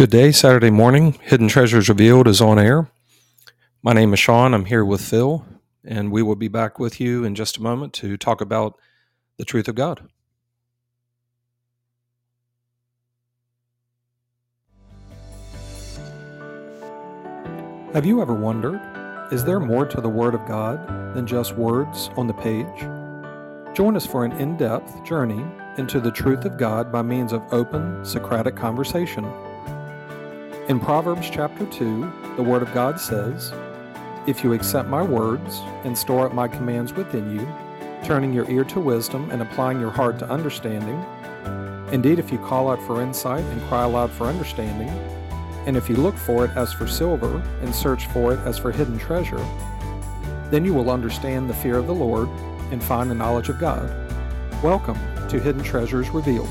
Good day, Saturday morning. Hidden Treasures Revealed is on air. My name is Sean. I'm here with Phil, and we will be back with you in just a moment to talk about the truth of God. Have you ever wondered, is there more to the Word of God than just words on the page? Join us for an in depth journey into the truth of God by means of open Socratic conversation. In Proverbs chapter 2, the Word of God says, If you accept my words and store up my commands within you, turning your ear to wisdom and applying your heart to understanding, indeed, if you call out for insight and cry aloud for understanding, and if you look for it as for silver and search for it as for hidden treasure, then you will understand the fear of the Lord and find the knowledge of God. Welcome to Hidden Treasures Revealed.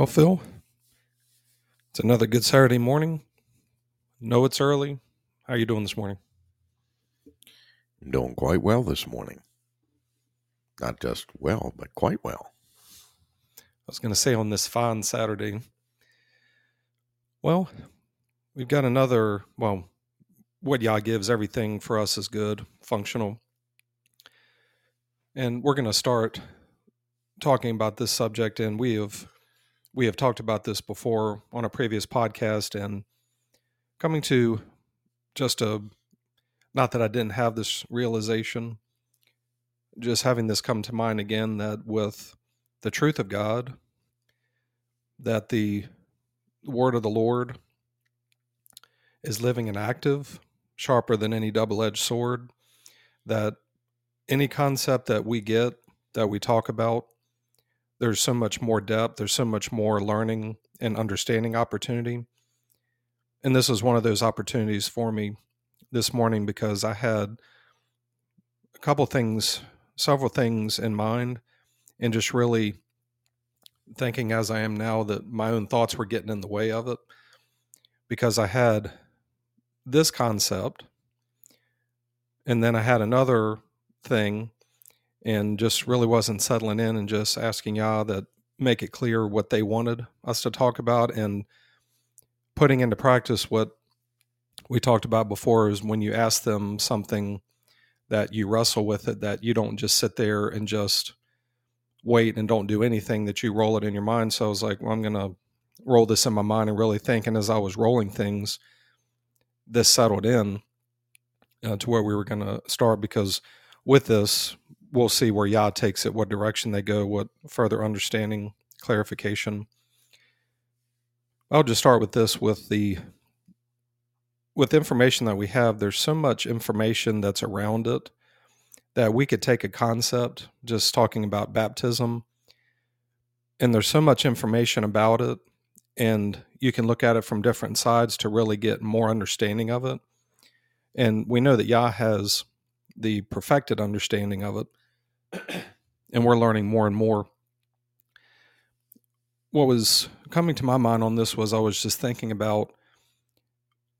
Well, Phil, it's another good Saturday morning. Know it's early. How are you doing this morning? I'm doing quite well this morning. Not just well, but quite well. I was going to say on this fine Saturday. Well, we've got another, well, what Yah gives, everything for us is good, functional. And we're going to start talking about this subject, and we have we have talked about this before on a previous podcast and coming to just a not that I didn't have this realization just having this come to mind again that with the truth of God that the word of the Lord is living and active sharper than any double-edged sword that any concept that we get that we talk about there's so much more depth there's so much more learning and understanding opportunity. And this was one of those opportunities for me this morning because i had a couple things several things in mind and just really thinking as i am now that my own thoughts were getting in the way of it because i had this concept and then i had another thing and just really wasn't settling in and just asking Yah that make it clear what they wanted us to talk about and putting into practice what we talked about before is when you ask them something that you wrestle with it that you don't just sit there and just wait and don't do anything that you roll it in your mind. So i was like well i'm going to roll this in my mind and really think and as i was rolling things this settled in uh, to where we were going to start because with this we'll see where Yah takes it, what direction they go, what further understanding, clarification. I'll just start with this with the with information that we have, there's so much information that's around it that we could take a concept, just talking about baptism, and there's so much information about it, and you can look at it from different sides to really get more understanding of it. And we know that Yah has the perfected understanding of it and we're learning more and more. What was coming to my mind on this was I was just thinking about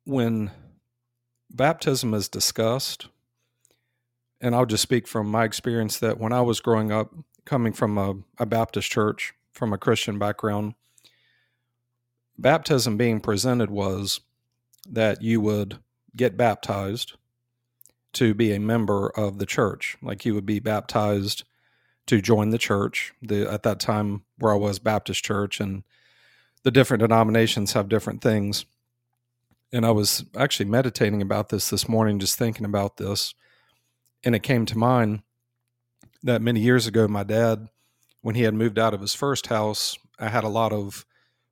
when baptism is discussed, and I'll just speak from my experience that when I was growing up, coming from a, a Baptist church, from a Christian background, baptism being presented was that you would get baptized to be a member of the church. Like you would be baptized to join the church. The at that time where I was Baptist church and the different denominations have different things. And I was actually meditating about this this morning, just thinking about this. And it came to mind that many years ago, my dad, when he had moved out of his first house, I had a lot of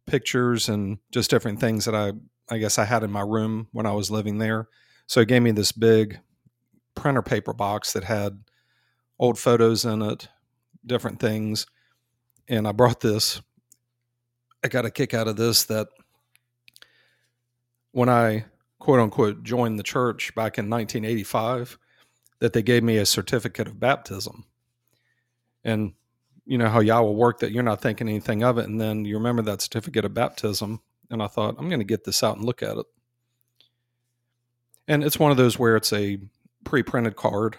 pictures and just different things that I, I guess I had in my room when I was living there. So he gave me this big printer paper box that had old photos in it, different things. And I brought this. I got a kick out of this that when I quote unquote joined the church back in 1985, that they gave me a certificate of baptism. And you know how Yah will work that you're not thinking anything of it. And then you remember that certificate of baptism. And I thought, I'm going to get this out and look at it. And it's one of those where it's a pre printed card.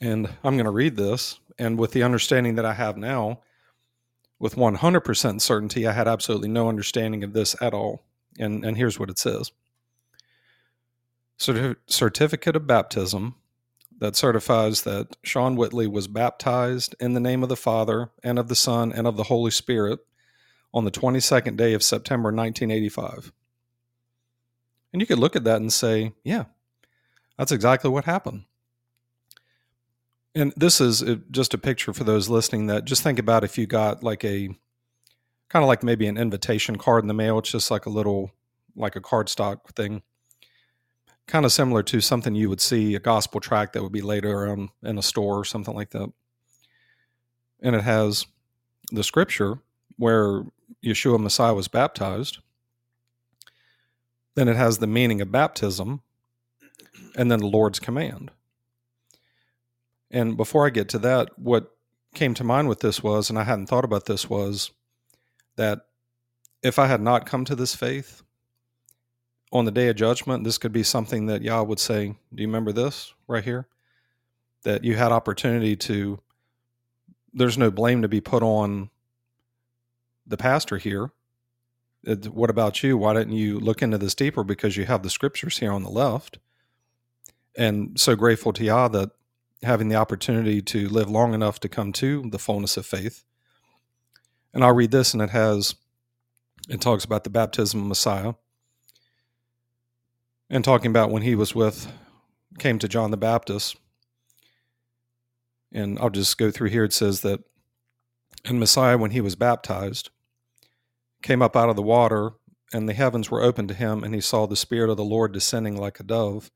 And I'm going to read this. And with the understanding that I have now, with 100% certainty, I had absolutely no understanding of this at all. And, and here's what it says Certificate of baptism that certifies that Sean Whitley was baptized in the name of the Father and of the Son and of the Holy Spirit on the 22nd day of September 1985. And you could look at that and say, yeah, that's exactly what happened. And this is uh, just a picture for those listening that just think about if you got like a kind of like maybe an invitation card in the mail. It's just like a little, like a cardstock thing. Kind of similar to something you would see a gospel tract that would be later on in a store or something like that. And it has the scripture where Yeshua Messiah was baptized. Then it has the meaning of baptism and then the Lord's command. And before I get to that, what came to mind with this was, and I hadn't thought about this, was that if I had not come to this faith on the day of judgment, this could be something that Yah would say, Do you remember this right here? That you had opportunity to, there's no blame to be put on the pastor here. What about you? Why didn't you look into this deeper? Because you have the scriptures here on the left. And so grateful to Yah that having the opportunity to live long enough to come to the fullness of faith. And I'll read this, and it has, it talks about the baptism of Messiah. And talking about when he was with, came to John the Baptist. And I'll just go through here. It says that, and Messiah, when he was baptized, came up out of the water, and the heavens were opened to him, and he saw the Spirit of the Lord descending like a dove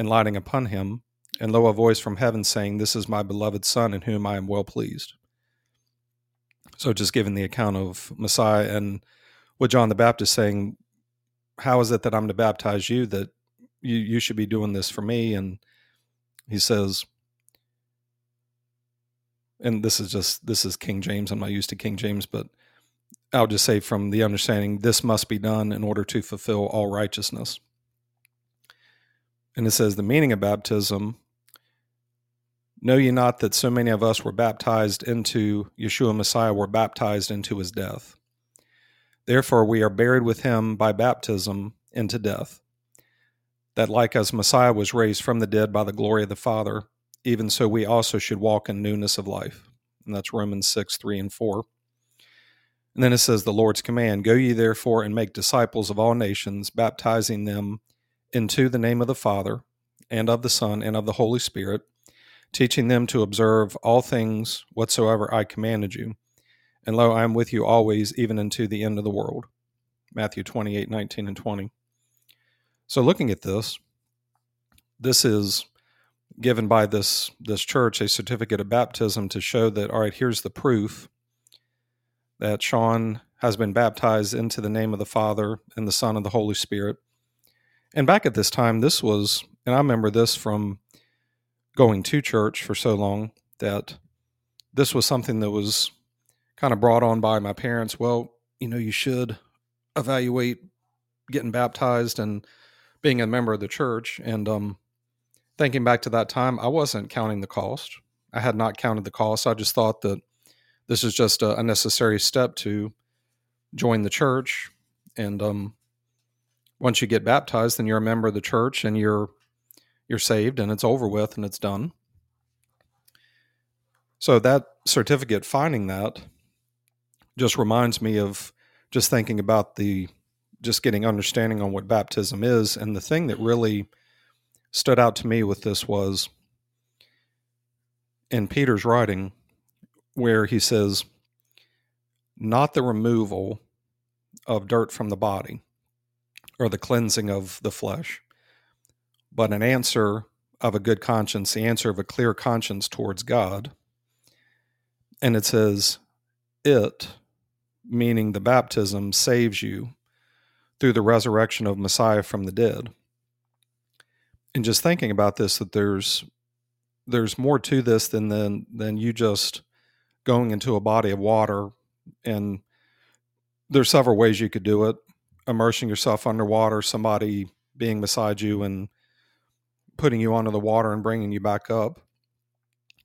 and lighting upon him and lo, a voice from heaven saying, This is my beloved Son in whom I am well pleased. So, just giving the account of Messiah and with John the Baptist saying, How is it that I'm to baptize you? That you, you should be doing this for me. And he says, and this is just, this is King James. I'm not used to King James, but I'll just say from the understanding, this must be done in order to fulfill all righteousness. And it says the meaning of baptism Know ye not that so many of us were baptized into Yeshua Messiah, were baptized into his death? Therefore, we are buried with him by baptism into death, that like as Messiah was raised from the dead by the glory of the Father, even so we also should walk in newness of life. And that's Romans 6, 3 and 4. And then it says, The Lord's command Go ye therefore and make disciples of all nations, baptizing them into the name of the Father, and of the Son, and of the Holy Spirit teaching them to observe all things whatsoever I commanded you. And lo, I am with you always, even unto the end of the world. Matthew 28 19 and 20. So, looking at this, this is given by this, this church a certificate of baptism to show that, all right, here's the proof that Sean has been baptized into the name of the Father and the Son and the Holy Spirit. And back at this time, this was, and I remember this from going to church for so long that this was something that was kind of brought on by my parents. Well, you know, you should evaluate getting baptized and being a member of the church. And um, thinking back to that time, I wasn't counting the cost. I had not counted the cost. I just thought that this is just a, necessary step to join the church. And um, once you get baptized, then you're a member of the church and you're you're saved and it's over with and it's done. So that certificate finding that just reminds me of just thinking about the just getting understanding on what baptism is and the thing that really stood out to me with this was in Peter's writing where he says not the removal of dirt from the body or the cleansing of the flesh but an answer of a good conscience, the answer of a clear conscience towards God. And it says, it, meaning the baptism, saves you through the resurrection of Messiah from the dead. And just thinking about this, that there's there's more to this than than than you just going into a body of water and there's several ways you could do it immersing yourself underwater somebody being beside you and putting you onto the water and bringing you back up.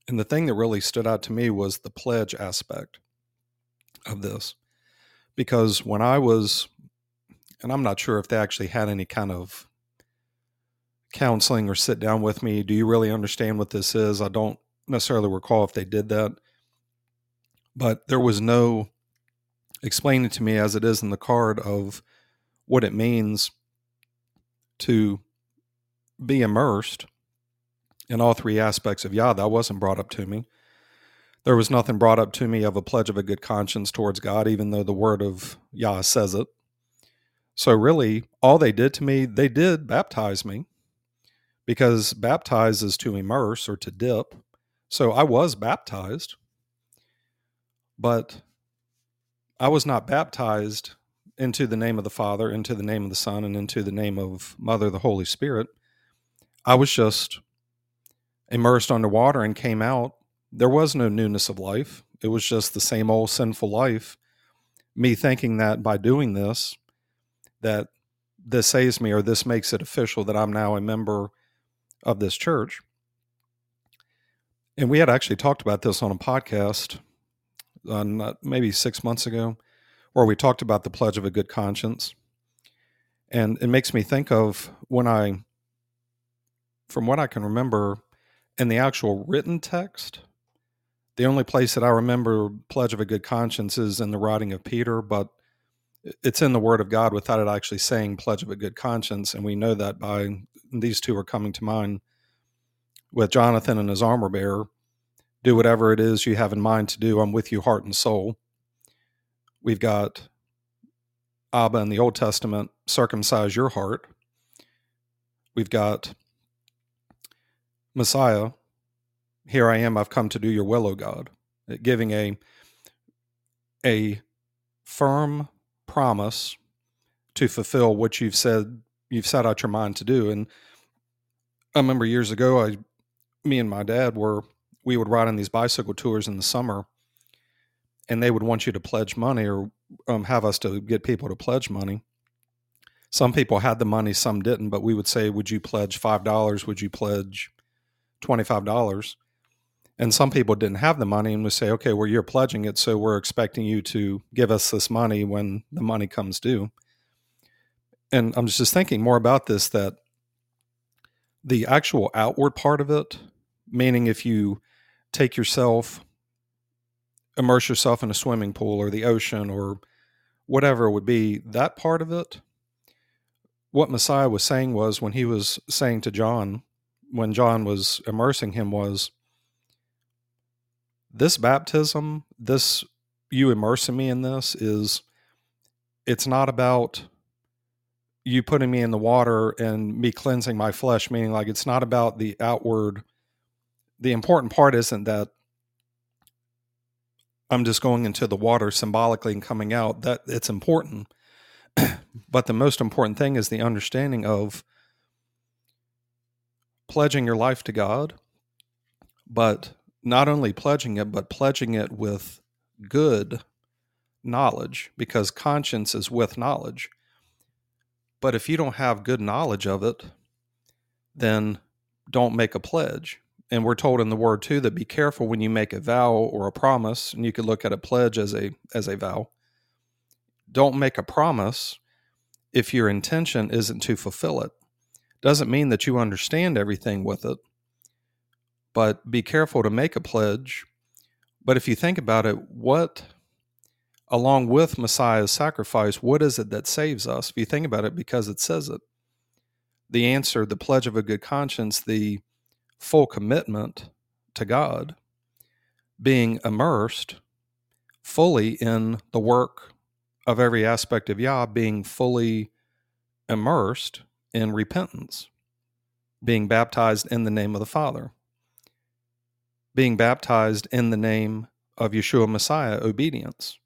And the thing that really stood out to me was the pledge aspect of this. Because when I was, and I'm not sure if they actually had any kind of counseling or sit down with me, do you really understand what this is? I don't necessarily recall if they did that. But there was no explaining to me as it is in the card of what it means to be immersed in all three aspects of Yah. That wasn't brought up to me. There was nothing brought up to me of a pledge of a good conscience towards God, even though the word of Yah says it. So, really, all they did to me, they did baptize me because baptize is to immerse or to dip. So, I was baptized, but I was not baptized into the name of the Father, into the name of the Son, and into the name of Mother, the Holy Spirit. I was just immersed underwater and came out. There was no newness of life. It was just the same old sinful life. Me thinking that by doing this, that this saves me or this makes it official that I'm now a member of this church. And we had actually talked about this on a podcast uh, maybe six months ago where we talked about the pledge of a good conscience. And it makes me think of when I, from what I can remember, in the actual written text, the only place that I remember pledge of a good conscience is in the writing of Peter, but it's in the Word of God without it actually saying pledge of a good conscience. And we know that by these two are coming to mind with Jonathan and his armor bearer. Do whatever it is you have in mind to do. I'm with you, heart and soul. We've got Abba in the Old Testament, circumcise your heart. We've got Messiah, here I am, I've come to do your will, O God, giving a a firm promise to fulfill what you've said you've set out your mind to do. And I remember years ago, I me and my dad were we would ride on these bicycle tours in the summer and they would want you to pledge money or um, have us to get people to pledge money. Some people had the money, some didn't, but we would say, Would you pledge $5? Would you pledge $25? And some people didn't have the money and would say, Okay, well, you're pledging it, so we're expecting you to give us this money when the money comes due. And I'm just thinking more about this that the actual outward part of it, meaning if you take yourself immerse yourself in a swimming pool or the ocean or whatever would be, that part of it, what Messiah was saying was when he was saying to John, when John was immersing him, was this baptism, this you immersing me in this is it's not about you putting me in the water and me cleansing my flesh, meaning like it's not about the outward. The important part isn't that I'm just going into the water symbolically and coming out, that it's important. but the most important thing is the understanding of pledging your life to God, but not only pledging it, but pledging it with good knowledge, because conscience is with knowledge. But if you don't have good knowledge of it, then don't make a pledge and we're told in the word too that be careful when you make a vow or a promise and you could look at a pledge as a as a vow. Don't make a promise if your intention isn't to fulfill it. Doesn't mean that you understand everything with it but be careful to make a pledge. But if you think about it what along with messiah's sacrifice what is it that saves us? If you think about it because it says it. The answer the pledge of a good conscience the full commitment to God, being immersed fully in the work of every aspect of Yah, being fully immersed in repentance, being baptized in the name of the Father, being baptized in the name of Yeshua Messiah, obedience,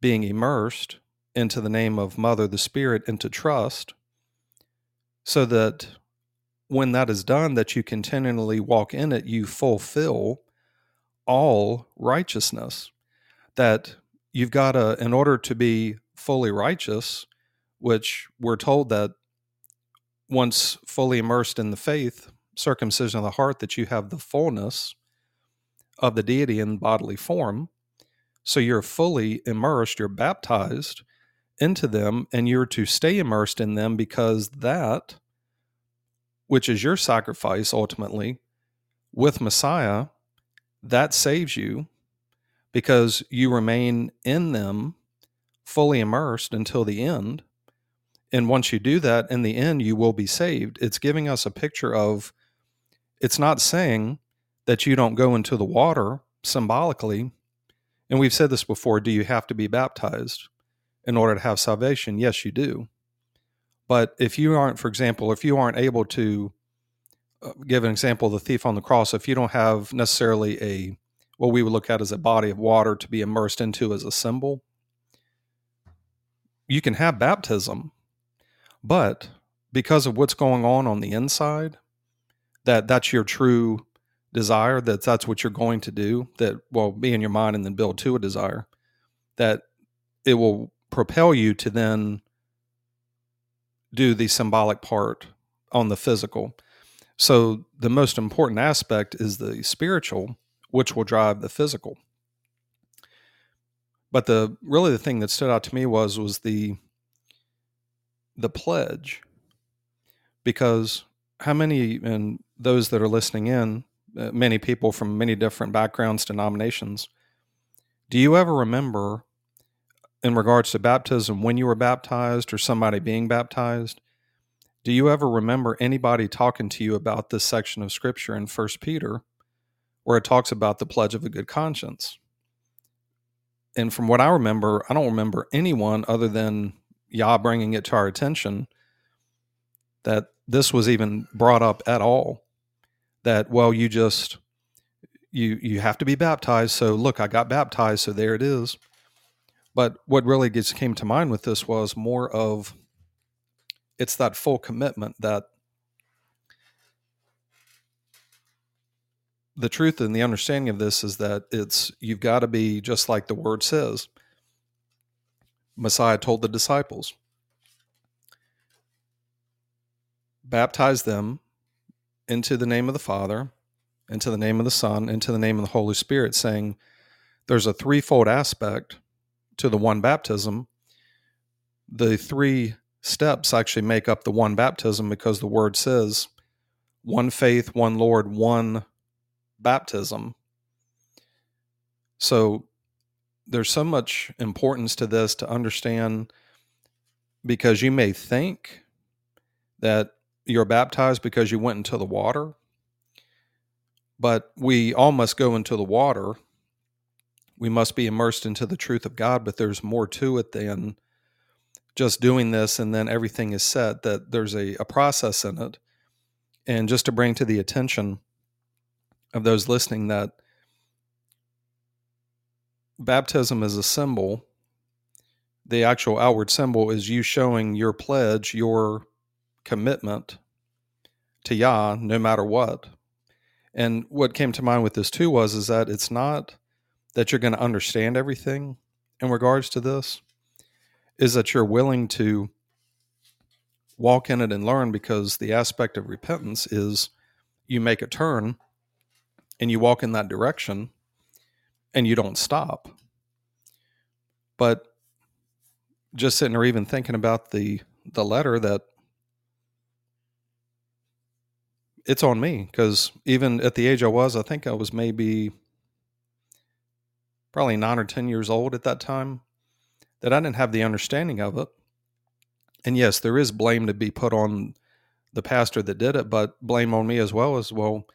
being immersed into the name of Mother the Spirit into trust, so that when that is done, that you continually walk in it, you fulfill all righteousness. That you've got to, in order to be fully righteous, which we're told that once fully immersed in the faith, circumcision of the heart, that you have the fullness of the deity in bodily form. So you're fully immersed, you're baptized into them, and you're to stay immersed in them because that, which is your sacrifice ultimately, with Messiah, that saves you because you remain in them fully immersed until the end. And once you do that, in the end, you will be saved. It's giving us a picture of, it's not saying that you don't go into the water symbolically. And we've said this before do you have to be baptized in order to have salvation? Yes, you do. But if you aren't, for example, if you aren't able to uh, give an example of the thief on the cross, if you don't have necessarily a what we would look at as a body of water to be immersed into as a symbol, you can have baptism, but because of what's going on on the inside, that that's your true desire, that that's what you're going to do, that will be in your mind and then build to a desire, that it will propel you to then do the symbolic part on the physical. So the most important aspect is the spiritual, which will drive the physical. But the really the thing that stood out to me was was the the pledge, because how many and those that are listening in, uh, many people from many different backgrounds, denominations, do you ever remember, in regards to baptism, when you were baptized or somebody being baptized? Do you ever remember anybody talking to you about this section of scripture in First Peter, where it talks about the pledge of a good conscience? And from what I remember, I don't remember anyone other than Yah bringing it to our attention that this was even brought up at all. That well, you just you you have to be baptized. So look, I got baptized, so there it is. But what really came to mind with this was more of it's that full commitment that the truth and the understanding of this is that it's you've got to be just like the word says. Messiah told the disciples, baptize them into the name of the Father, into the name of the Son, into the name of the Holy Spirit, saying there's a threefold aspect to the one baptism. The three steps actually make up the one baptism because the word says one faith, one Lord, one baptism. So there's so much importance to this to understand because you may think that you're baptized because you went into the water, but we all must go into the water. We must be immersed into the truth of God, but there's more to it than just doing this and then everything is set, that there's a, a process in it. And just to bring to the attention of those listening that baptism is a symbol. The actual outward symbol is you showing your pledge, your commitment to Yah, no matter what. And what came to mind with this too was is that it's not that you're going to understand everything in regards to this, is that you're willing to walk in it and learn because the aspect of repentance is you make a turn and you walk in that direction and you don't stop. But just sitting there even thinking about the the letter that it's on me because even at the age I was, I think I was maybe probably nine or 10 years old at that time, that I didn't have the understanding of it. And yes, there is blame to be put on the pastor that did it, but blame on me as well as well.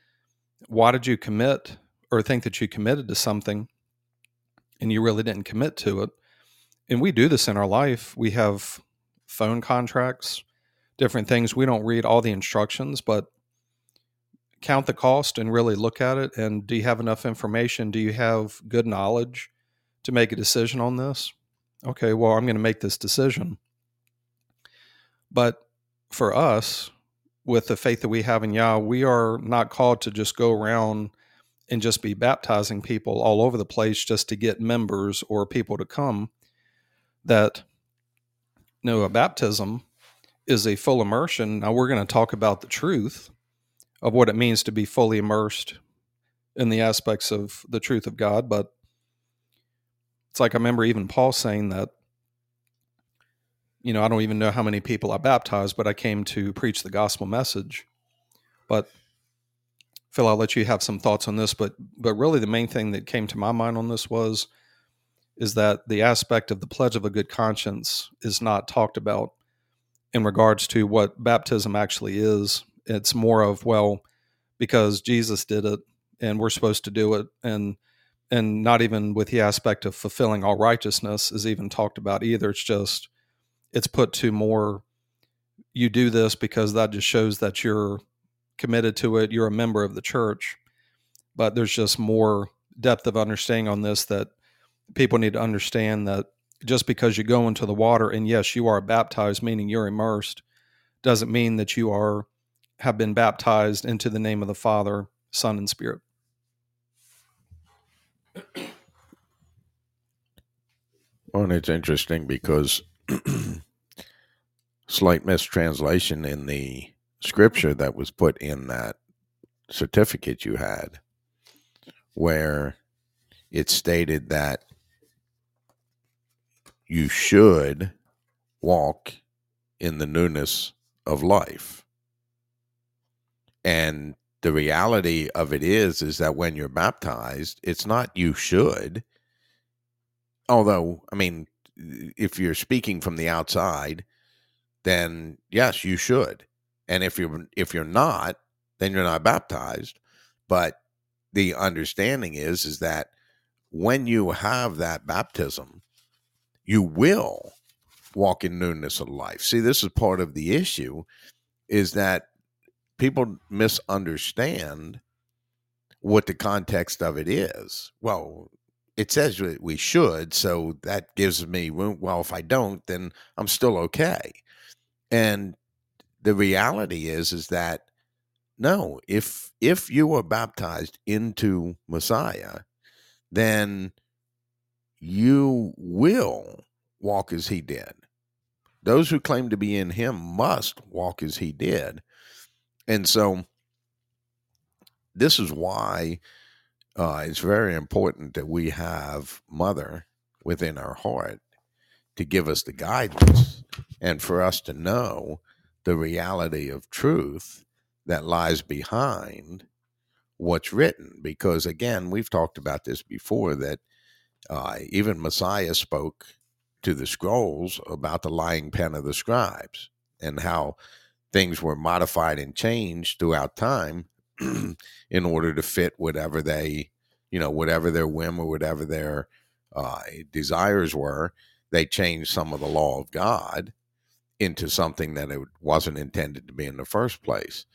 Why did you commit or think that you committed to something and you really didn't commit to it. And we do this in our life. We have phone contracts, different things. We don't read all the instructions, but count the cost and really look at it. And do you have enough information? Do you have good knowledge to make a decision on this? Okay, well, I'm going to make this decision. But for us, with the faith that we have in Yah, we are not called to just go around and just be baptizing people all over the place just to get members or people to come. That no, a baptism is a full immersion. Now we're going to talk about the truth of what it means to be fully immersed in the aspects of the truth of God, but it's like I remember even Paul saying that, you know, I don't even know how many people I baptized, but I came to preach the gospel message. But Phil, I'll let you have some thoughts on this, but but really the main thing that came to my mind on this was is that the aspect of the pledge of a good conscience is not talked about in regards to what baptism actually is. It's more of well, because Jesus did it and we're supposed to do it and and not even with the aspect of fulfilling all righteousness is even talked about either. It's just it's put to more you do this because that just shows that you're committed to it, you're a member of the church. But there's just more depth of understanding on this that people need to understand that just because you go into the water and yes, you are baptized, meaning you're immersed, doesn't mean that you are have been baptized into the name of the Father, Son, and Spirit. Well, and it's interesting because slight mistranslation in the scripture that was put in that certificate you had, where it stated that you should walk in the newness of life. And the reality of it is is that when you're baptized, it's not you should. Although, I mean, if you're speaking from the outside, then yes, you should. And if you're if you're not, then you're not baptized. But the understanding is is that when you have that baptism, you will walk in newness of life. See, this is part of the issue is that people misunderstand what the context of it is. Well, it says we should, so that gives me. Well, if I don't, then I'm still okay. And the reality is, is that no, if if you are baptized into Messiah, then you will walk as he did. Those who claim to be in him must walk as he did. And so this is why uh, it's very important that we have mother within our heart to give us the guidance and for us to know the reality of truth that lies behind what's written. Because again, we've talked about this before that uh, even Messiah spoke to the scrolls about the lying pen of the scribes and how things were modified and changed throughout time in order to fit whatever they, you know, whatever their whim or whatever their uh, desires were. They changed some of the law of God into something that it wasn't intended to be in the first place.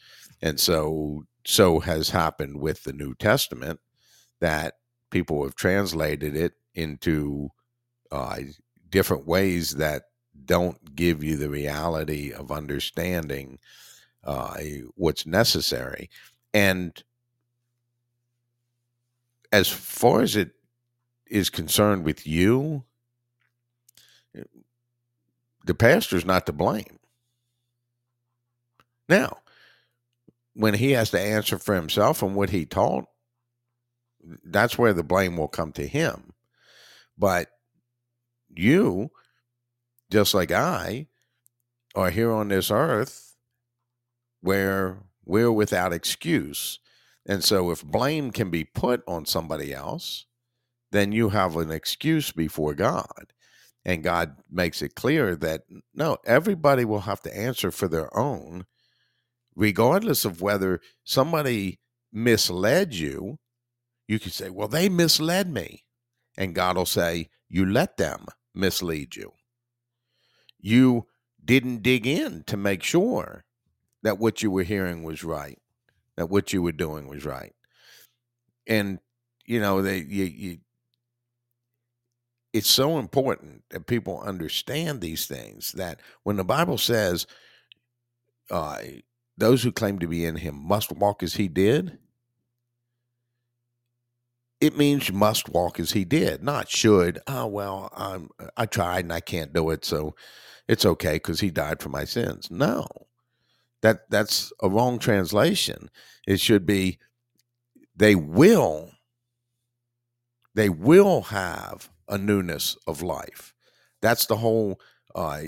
And so, so has happened with the New Testament that people have translated it into uh, different ways that don't give you the reality of understanding uh, what's necessary. And as far as it is concerned with you, the pastor's not to blame. Now, when he has to answer for himself and what he taught, that's where the blame will come to him. But you just like I, are here on this earth where we're without excuse. And so, if blame can be put on somebody else, then you have an excuse before God. And God makes it clear that no, everybody will have to answer for their own, regardless of whether somebody misled you. You can say, well, they misled me. And God will say, you let them mislead you you didn't dig in to make sure that what you were hearing was right, that what you were doing was right. And, you know, they, you, you, it's so important that people understand these things that when the Bible says, uh, those who claim to be in him must walk as he did, it means you must walk as he did, not should. Oh well, I'm, I tried and I can't do it, so it's okay because he died for my sins. No, that that's a wrong translation. It should be they will they will have a newness of life. That's the whole uh,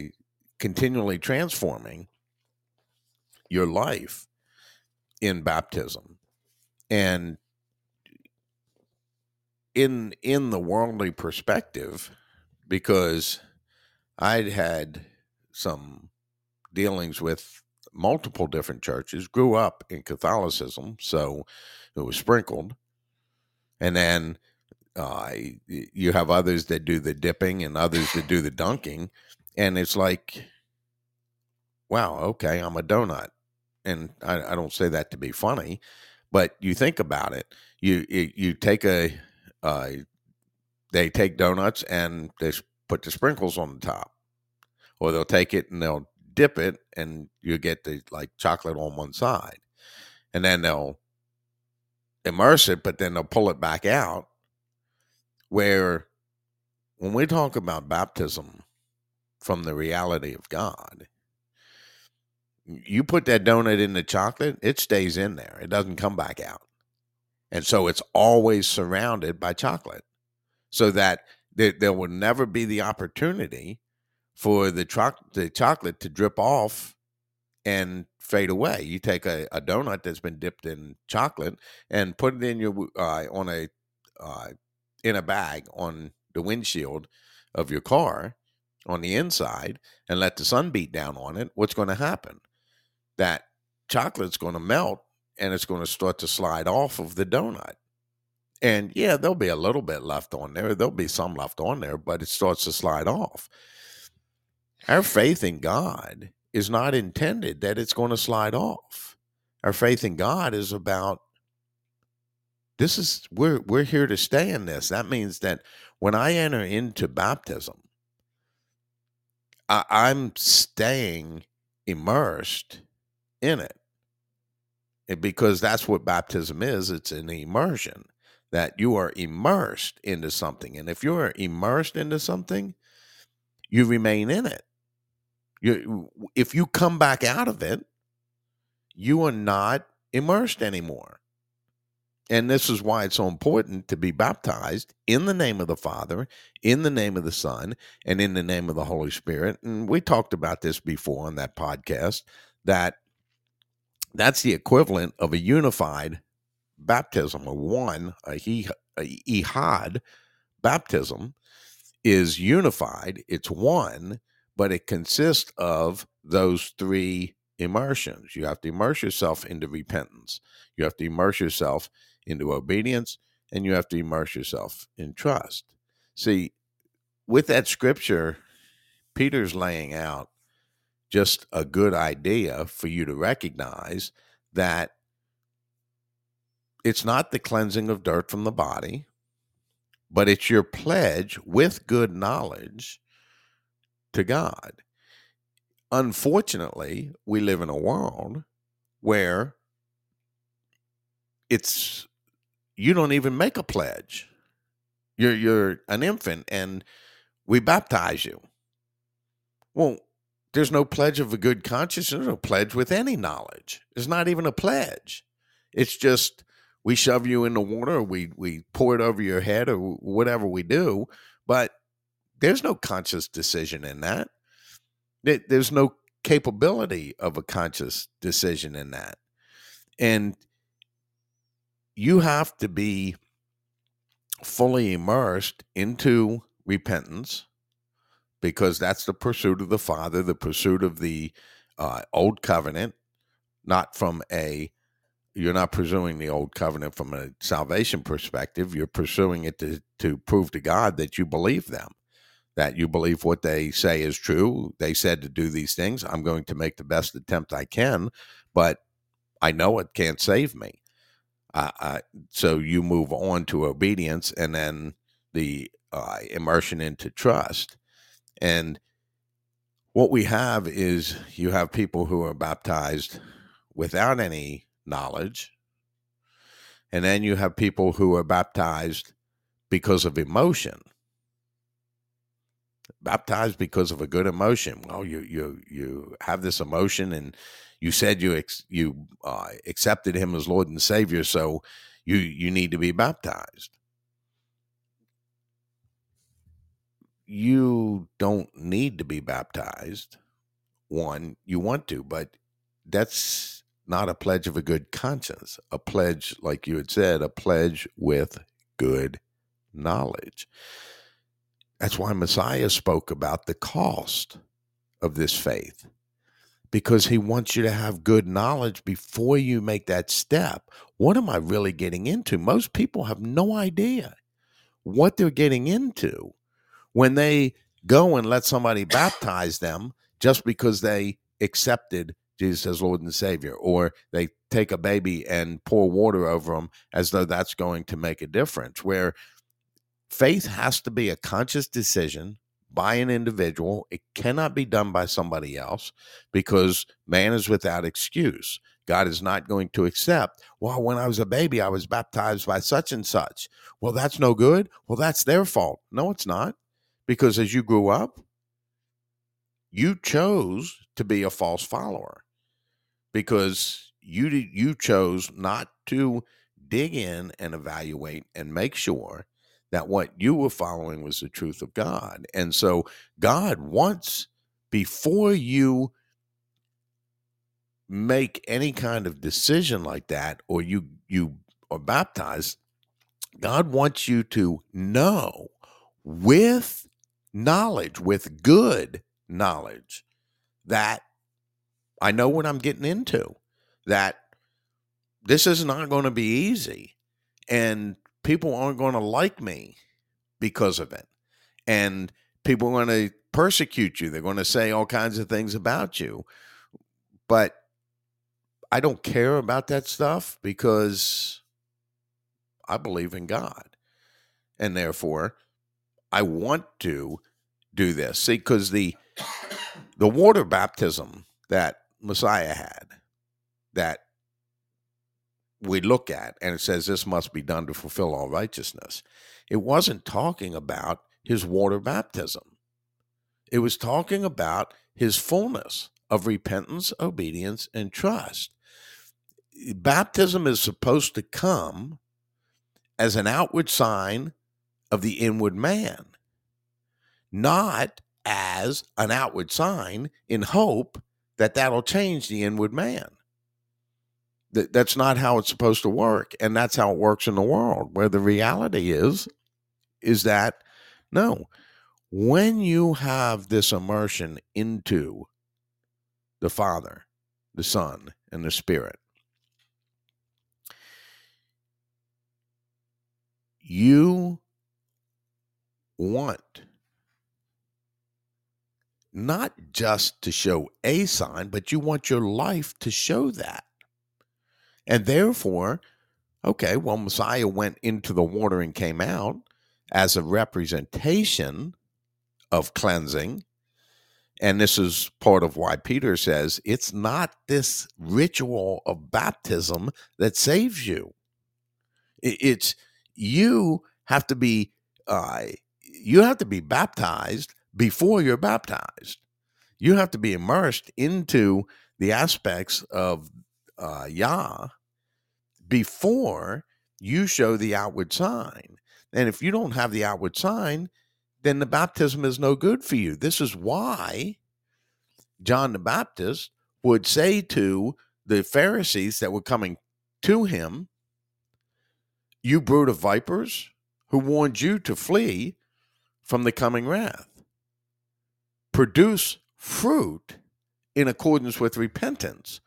continually transforming your life in baptism. And in in the worldly perspective, because I'd had some dealings with multiple different churches, grew up in Catholicism, so it was sprinkled. And then uh, you have others that do the dipping and others that do the dunking. And it's like, wow, okay, I'm a donut. And I, I don't say that to be funny, but you think about it. You you take a, uh, they take donuts and they put the sprinkles on the top, or they'll take it and they'll dip it, and you get the like chocolate on one side, and then they'll immerse it, but then they'll pull it back out where when we talk about baptism from the reality of God, you put that donut in the chocolate, it stays in there. It doesn't come back out. And so it's always surrounded by chocolate so that there, there will never be the opportunity for the, tro- the chocolate to drip off and fade away. You take a, a, donut that's been dipped in chocolate and put it in your uh, on a uh, in a bag on the windshield of your car on the inside and let the sun beat down on it, what's going to happen? That chocolate's going to melt and it's going to start to slide off of the donut. And yeah, there'll be a little bit left on there. There'll be some left on there, but it starts to slide off. Our faith in God is not intended that it's going to slide off. Our faith in God is about this is we're we're here to stay in this. That means that when I enter into baptism, I, I'm staying immersed in it. it. Because that's what baptism is. It's an immersion that you are immersed into something. And if you're immersed into something, you remain in it. You, if you come back out of it, you are not immersed anymore. And this is why it's so important to be baptized in the name of the Father, in the name of the Son, and in the name of the Holy Spirit. And we talked about this before on that podcast that that's the equivalent of a unified baptism, one, a, he, a echad baptism is unified, it's one, but it consists of those three immersions. You have to immerse yourself into repentance. You have to immerse yourself into obedience and you have to immerse yourself in trust. See, with that scripture, Peter's laying out just a good idea for you to recognize that it's not the cleansing of dirt from the body, but it's your pledge with good knowledge to God. Unfortunately, we live in a world where it's you don't even make a pledge. You're you're an infant and we baptize you. Well, there's no pledge of a good conscience. There's no pledge with any knowledge. It's not even a pledge. It's just we shove you in the water, we we pour it over your head, or whatever we do. But there's no conscious decision in that. There's no capability of a conscious decision in that. And you have to be fully immersed into repentance because that's the pursuit of the Father, the pursuit of the uh, old covenant, not from a you're not pursuing the old covenant from a salvation perspective. You're pursuing it to, to prove to God that you believe them, that you believe what they say is true. They said to do these things. I'm going to make the best attempt I can, but I know it can't save me. Uh, so you move on to obedience and then the uh, immersion into trust. And what we have is you have people who are baptized without any knowledge. And then you have people who are baptized because of emotion. Baptized because of a good emotion. Well, you you you have this emotion and you said you ex- you uh, accepted him as Lord and Savior, so you you need to be baptized. You don't need to be baptized. One, you want to, but that's not a pledge of a good conscience. A pledge, like you had said, a pledge with good knowledge. That's why Messiah spoke about the cost of this faith because he wants you to have good knowledge before you make that step. What am I really getting into? Most people have no idea what they're getting into when they go and let somebody baptize them just because they accepted Jesus as Lord and Savior, or they take a baby and pour water over them as though that's going to make a difference. Where faith has to be a conscious decision by an individual. It cannot be done by somebody else because man is without excuse. God is not going to accept, well, when I was a baby, I was baptized by such and such. Well, that's no good. Well, that's their fault. No, it's not. Because as you grew up, you chose to be a false follower because you you chose not to dig in and evaluate and make sure that what you were following was the truth of God. And so God wants, before you make any kind of decision like that, or you you are baptized, God wants you to know with knowledge, with good knowledge, that I know what I'm getting into, that this is not going to be easy. And people aren't going to like me because of it. And people are going to persecute you. They're going to say all kinds of things about you. But I don't care about that stuff because I believe in God. And therefore, I want to do this. See, because the the water baptism that Messiah had, that we look at and it says this must be done to fulfill all righteousness. It wasn't talking about his water baptism. It was talking about his fullness of repentance, obedience, and trust. Baptism is supposed to come as an outward sign of the inward man, not as an outward sign in hope that that'll change the inward man. That, that's not how it's supposed to work and that's how it works in the world. Where the reality is is that no. When you have this immersion into the father the son and the spirit you want not just to show a sign but you want your life to show that and therefore, okay, well, Messiah went into the water and came out as a representation of cleansing. And this is part of why Peter says it's not this ritual of baptism that saves you. It's you have to be uh, you have to be baptized before you're baptized. You have to be immersed into the aspects of uh, Yah before you show the outward sign. And if you don't have the outward sign, then the baptism is no good for you. This is why John the Baptist would say to the Pharisees that were coming to him, You brood of vipers, who warned you to flee from the coming wrath. Produce fruit in accordance with repentance,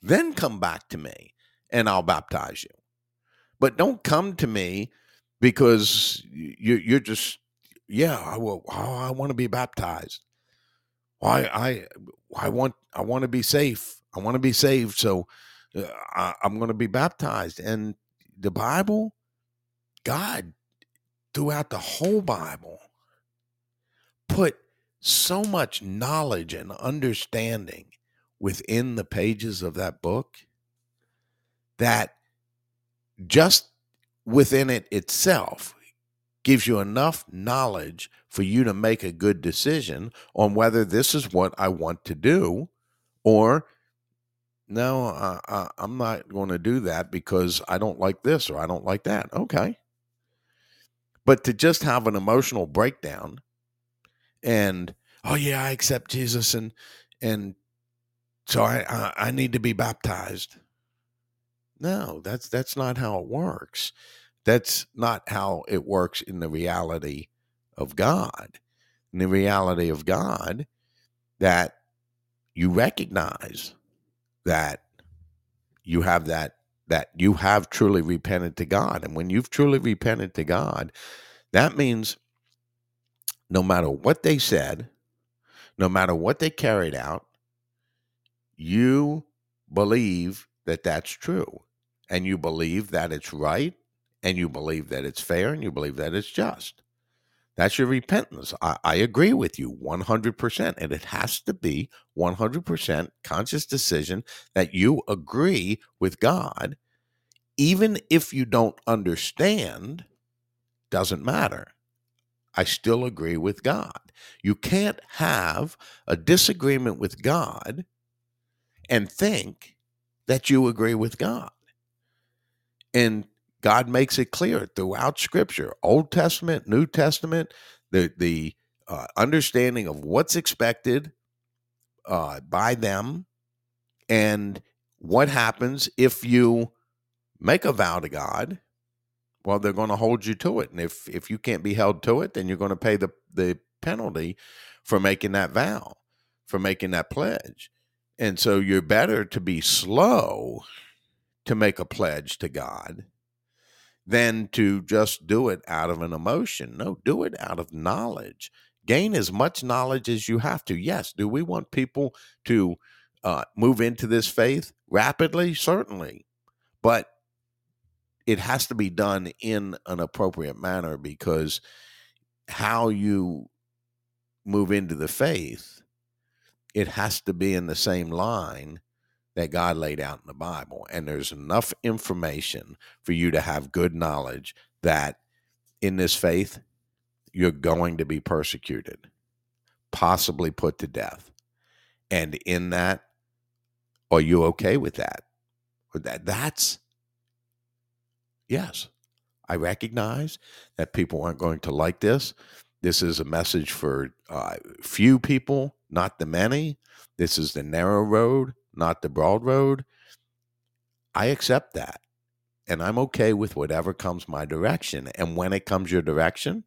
then come back to me and I'll baptize you. But don't come to me because you, you're just, yeah, I will. Oh, I want to be baptized. Why I, I want, I want to be safe. I want to be saved. So uh, I, I'm going to be baptized. And the Bible, God, throughout the whole Bible, put so much knowledge and understanding within the pages of that book that just within it itself gives you enough knowledge for you to make a good decision on whether this is what I want to do or no, uh, I'm not going to do that because I don't like this or I don't like that. Okay. But to just have an emotional breakdown and, oh, yeah, I accept Jesus and, and so I, I, need to be baptized. No, that's, that's not how it works. That's not how it works in the reality of God. In the reality of God, that you recognize that you have that that you have truly repented to God. And when you've truly repented to God, that means no matter what they said, no matter what they carried out, you believe that that's true. And you believe that it's right, and you believe that it's fair, and you believe that it's just. That's your repentance. I, I, agree with you 100%. And it has to be 100% conscious decision that you agree with God. Even if you don't understand, doesn't matter. I still agree with God. You can't have a disagreement with God and think that you agree with God. And God makes it clear throughout Scripture, Old Testament, New Testament, the the uh, understanding of what's expected uh, by them, and what happens if you make a vow to God. Well, they're going to hold you to it, and if if you can't be held to it, then you're going to pay the the penalty for making that vow, for making that pledge. And so you're better to be slow to make a pledge to God than to just do it out of an emotion. No, do it out of knowledge. Gain as much knowledge as you have to. Yes. Do we want people to uh, move into this faith rapidly? Certainly. But it has to be done in an appropriate manner because how you move into the faith, it has to be in the same line that God laid out in the Bible. And there's enough information for you to have good knowledge that in this faith, you're going to be persecuted, possibly put to death. And in that, are you okay with that? That that's yes. I recognize that people aren't going to like this. This is a message for uh, few people, not the many. This is the narrow road not the broad road, I accept that. And I'm okay with whatever comes my direction. And when it comes your direction,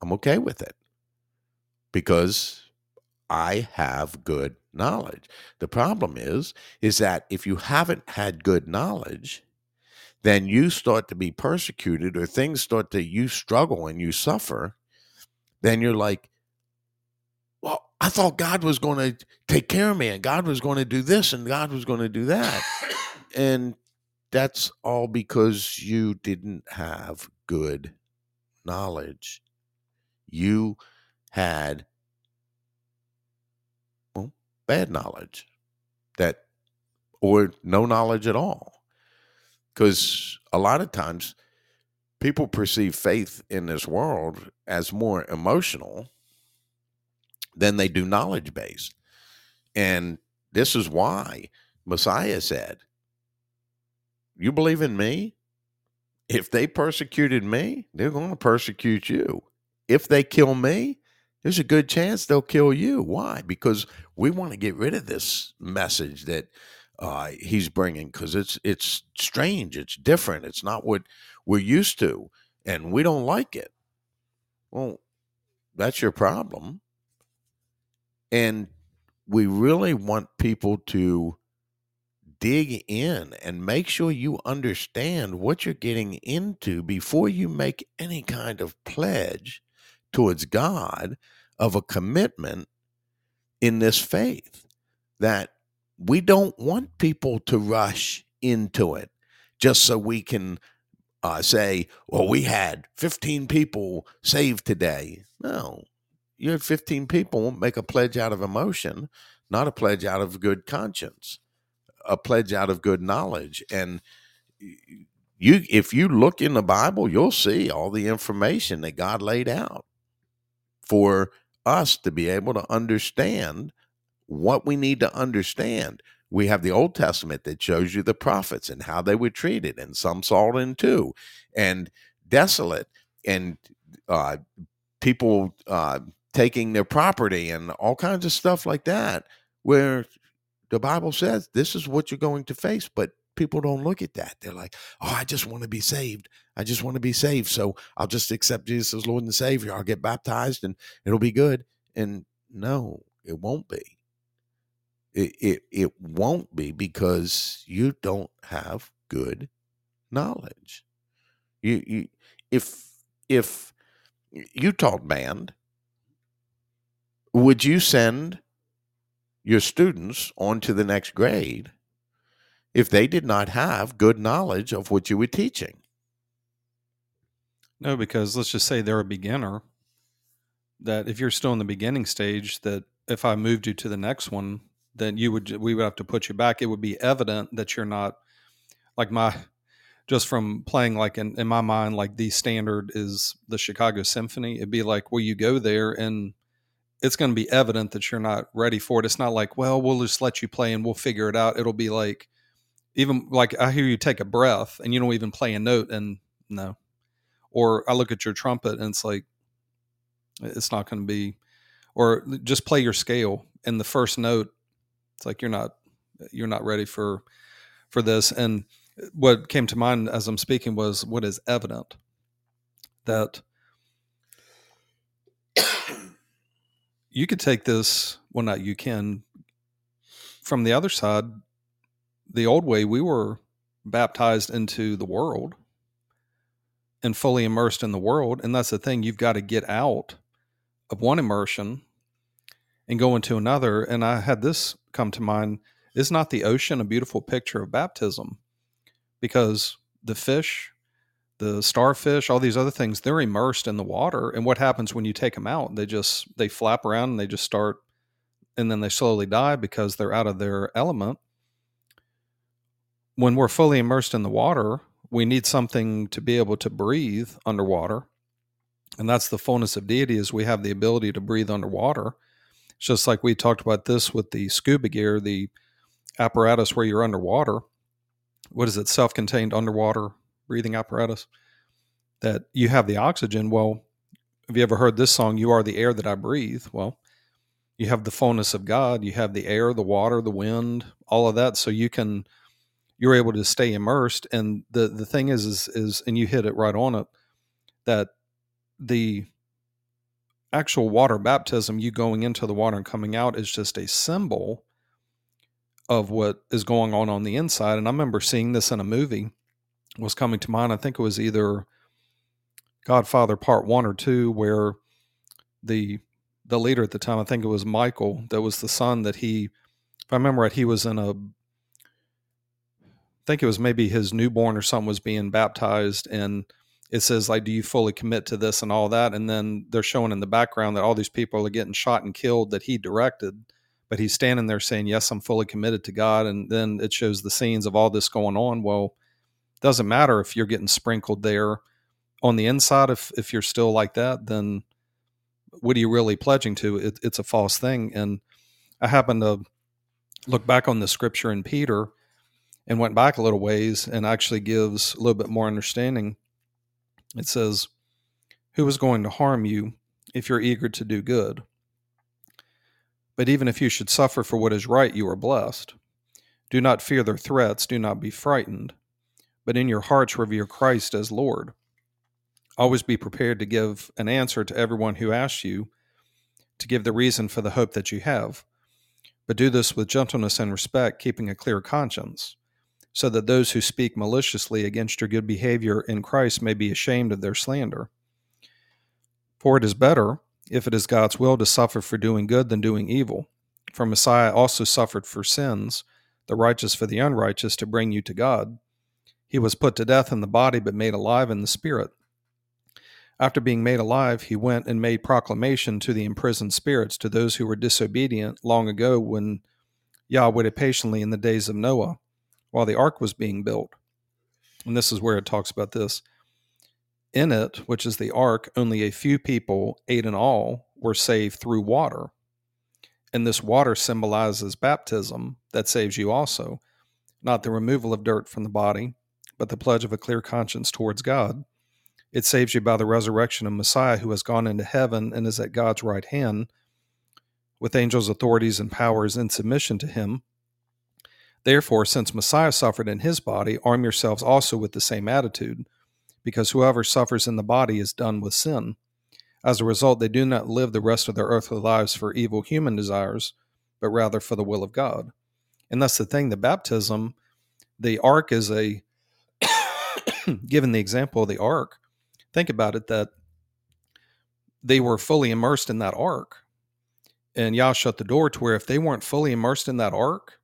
I'm okay with it because I have good knowledge. The problem is is that if you haven't had good knowledge, then you start to be persecuted or things start to you struggle and you suffer, then you're like, well, I thought God was going to take care of me and God was going to do this and God was going to do that. and that's all because you didn't have good knowledge. You had well, bad knowledge that or no knowledge at all. Because a lot of times people perceive faith in this world as more emotional than they do knowledge based. And this is why Messiah said, You believe in me? If they persecuted me, they're going to persecute you. If they kill me, there's a good chance they'll kill you. Why? Because we want to get rid of this message that uh, he's bringing because it's it's strange, it's different, it's not what we're used to, and we don't like it. Well, that's your problem. And we really want people to dig in and make sure you understand what you're getting into before you make any kind of pledge towards God of a commitment in this faith. That we don't want people to rush into it just so we can uh, say, well, we had 15 people saved today. No, you had 15 people make a pledge out of emotion, not a pledge out of good conscience, a pledge out of good knowledge. And you if you look in the Bible, you'll see all the information that God laid out for us to be able to understand what we need to understand. we have the Old Testament that shows you the prophets and how they were treated, and some saw it in too, and desolate, and uh, people uh, taking their property and all kinds of stuff like that, where the Bible says this is what you're going to face, but people don't look at that. They're like, oh, I just want to be saved. I just want to be saved. So I'll just accept Jesus as Lord and Savior. I'll get baptized and it'll be good. And no, it won't be. It, it, it won't be because you don't have good knowledge. You, you if if you taught band, would you send your students on to the next grade if they did not have good knowledge of what you were teaching? No, because let's just say they're a beginner. That if you're still in the beginning stage, that if I moved you to the next one, then you would we would have to put you back. It would be evident that you're not like my just from playing like in, in my mind like the standard is the Chicago Symphony. It'd be like, well, you go there and it's going to be evident that you're not ready for it. It's not like, well, we'll just let you play and we'll figure it out. It'll be like, even like I hear you take a breath and you don't even play a note and no. Or I look at your trumpet and it's like, it's not going to be, or just play your scale and the first note. It's like you're not, you're not ready for, for this. And what came to mind as I'm speaking was what is evident that you could take this well not you can from the other side the old way we were baptized into the world and fully immersed in the world and that's the thing you've got to get out of one immersion and go into another and i had this come to mind is not the ocean a beautiful picture of baptism because the fish the starfish, all these other things, they're immersed in the water. And what happens when you take them out? They just they flap around and they just start and then they slowly die because they're out of their element. When we're fully immersed in the water, we need something to be able to breathe underwater. And that's the fullness of deity is we have the ability to breathe underwater. Just like we talked about this with the scuba gear, the apparatus where you're underwater. What is it? Self-contained underwater breathing apparatus that you have the oxygen. Well, have you ever heard this song, You Are the Air That I Breathe? Well, you have the fullness of God, you have the air, the water, the wind, all of that. So you can, you're able to stay immersed. And the, the thing is, is, is, and you hit it right on it, that the actual water baptism, you going into the water and coming out, is just a symbol of what is going on on the inside. And I remember seeing this in a movie was coming to mind. I think it was either Godfather Part One or Two, where the the leader at the time, I think it was Michael, that was the son that he, if I remember right, he was in a, I think it was maybe his newborn or something was being baptized, and it says like, "Do you fully commit to this and all that?" And then they're showing in the background that all these people are getting shot and killed that he directed, but he's standing there saying, "Yes, I'm fully committed to God." And then it shows the scenes of all this going on. Well doesn't matter if you're getting sprinkled there on the inside. If if you're still like that, then what are you really pledging to? It, it's a false thing. And I happened to look back on the scripture in Peter and went back a little ways and actually gives a little bit more understanding. It says, Who is going to harm you if you're eager to do good? But even if you should suffer for what is right, you are blessed. Do not fear their threats, do not be frightened but in your hearts revere Christ as Lord. Always be prepared to give an answer to everyone who asks you to give the reason for the hope that you have. But do this with gentleness and respect, keeping a clear conscience, so that those who speak maliciously against your good behavior in Christ may be ashamed of their slander. For it is better, if it is God's will, to suffer for doing good than doing evil. For Messiah also suffered for sins, the righteous for the unrighteous, to bring you to God he was put to death in the body, but made alive in the spirit. After being made alive, he went and made proclamation to the imprisoned spirits, to those who were disobedient long ago when Yah waited patiently in the days of Noah while the ark was being built. And this is where it talks about this. In it, which is the ark, only a few people, eight in all, were saved through water. And this water symbolizes baptism that saves you also, not the removal of dirt from the body, but the pledge of a clear conscience towards God. It saves you by the resurrection of Messiah, who has gone into heaven and is at God's right hand, with angels, authorities, and powers in submission to him. Therefore, since Messiah suffered in his body, arm yourselves also with the same attitude, because whoever suffers in the body is done with sin. As a result, they do not live the rest of their earthly lives for evil human desires, but rather for the will of God. And that's the thing the baptism, the ark is a, given the example of the ark, think about it that they were fully immersed in that ark. And Yah shut the door to where if they weren't fully immersed in that ark,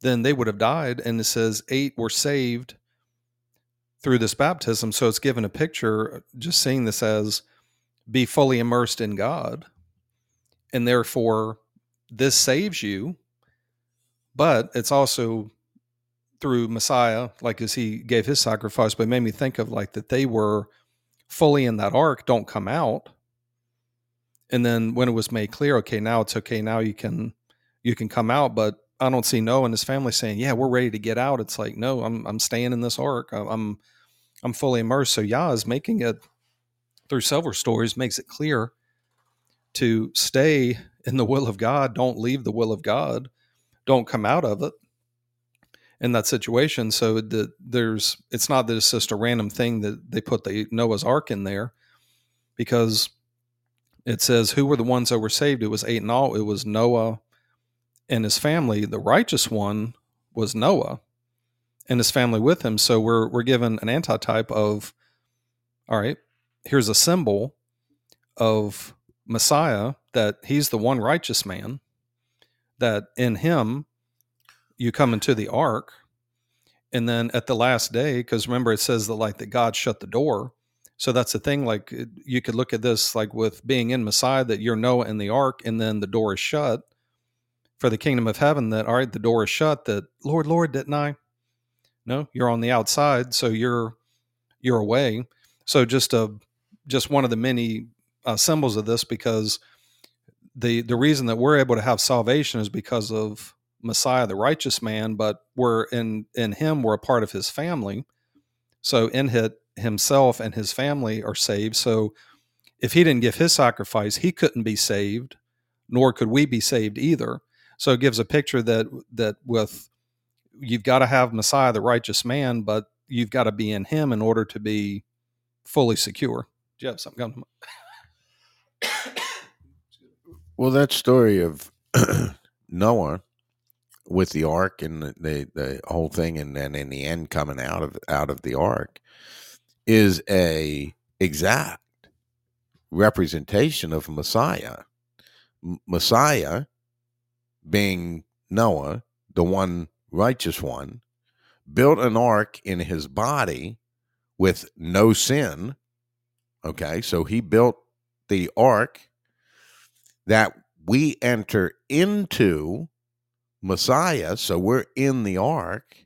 then they would have died. And it says eight were saved through this baptism. So it's given a picture, just seeing this as be fully immersed in God. And therefore, this saves you. But it's also through Messiah, like as he gave his sacrifice, but made me think of like that they were fully in that ark, don't come out. And then when it was made clear, okay, now it's okay, now you can you can come out, but I don't see Noah and his family saying, "Yeah, we're ready to get out." It's like, no, I'm I'm staying in this ark. I'm I'm fully immersed. So Yah is making it through several stories makes it clear to stay in the will of God. Don't leave the will of God. Don't come out of it in that situation. So that there's it's not that it's just a random thing that they put the Noah's Ark in there because it says who were the ones that were saved. It was eight and all. It was Noah and his family. The righteous one was Noah and his family with him. So we're we're given an antitype of all right, here's a symbol of Messiah that he's the one righteous man, that in him you come into the ark. And then at the last day, because remember it says that like that God shut the door. So that's the thing. Like you could look at this like with being in Messiah, that you're Noah in the ark, and then the door is shut for the kingdom of heaven. That all right, the door is shut. That Lord, Lord, didn't I? No, you're on the outside, so you're you're away. So just a just one of the many uh, symbols of this because the the reason that we're able to have salvation is because of Messiah, the righteous man, but we're in in him we're a part of his family. So in it himself and his family are saved. So if he didn't give his sacrifice, he couldn't be saved, nor could we be saved either. So it gives a picture that that with you've got to have Messiah, the righteous man, but you've got to be in him in order to be fully secure. Do you have something coming? well, that story of Noah with the ark and the, the, the whole thing, and then in the end coming out of out of the ark, is a exact representation of Messiah. Messiah being Noah, the one righteous one, built an ark in his body with no sin Okay, so he built the ark that we enter into Messiah. So we're in the ark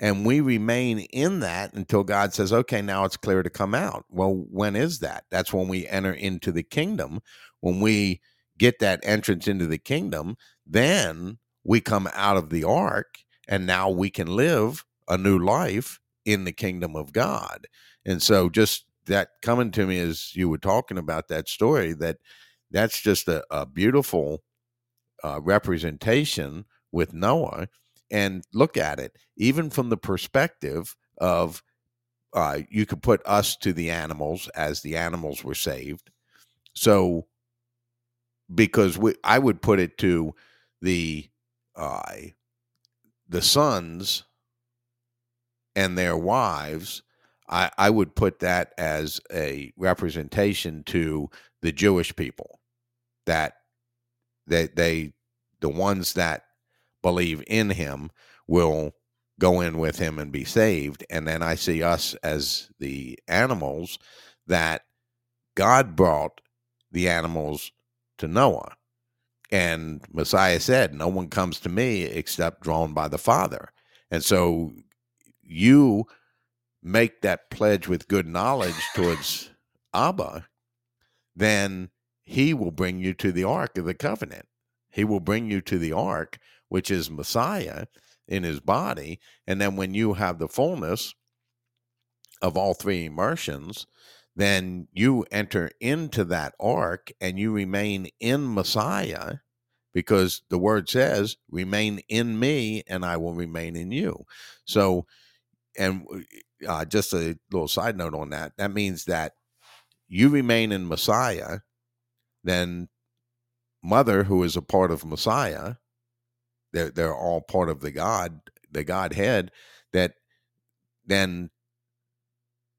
and we remain in that until God says, okay, now it's clear to come out. Well, when is that? That's when we enter into the kingdom. When we get that entrance into the kingdom, then we come out of the ark and now we can live a new life in the kingdom of God. And so just that coming to me as you were talking about that story that that's just a, a beautiful uh, representation with Noah. And look at it, even from the perspective of uh, you could put us to the animals as the animals were saved. So, because we, I would put it to the uh, the sons and their wives I, I would put that as a representation to the Jewish people that they, they the ones that believe in him will go in with him and be saved. And then I see us as the animals that God brought the animals to Noah. And Messiah said, No one comes to me except drawn by the Father. And so you make that pledge with good knowledge towards Abba, then he will bring you to the ark of the covenant He will bring you to the ark, which is Messiah in his body. And then when you have the fullness of all three immersions, then you enter into that ark and you remain in Messiah because the word says, remain in me and I will remain in you. So, and uh, just a little side note on that, that means that you remain in Messiah, then Mother, who is a part of Messiah, they're, they're all part of the God, the Godhead, that then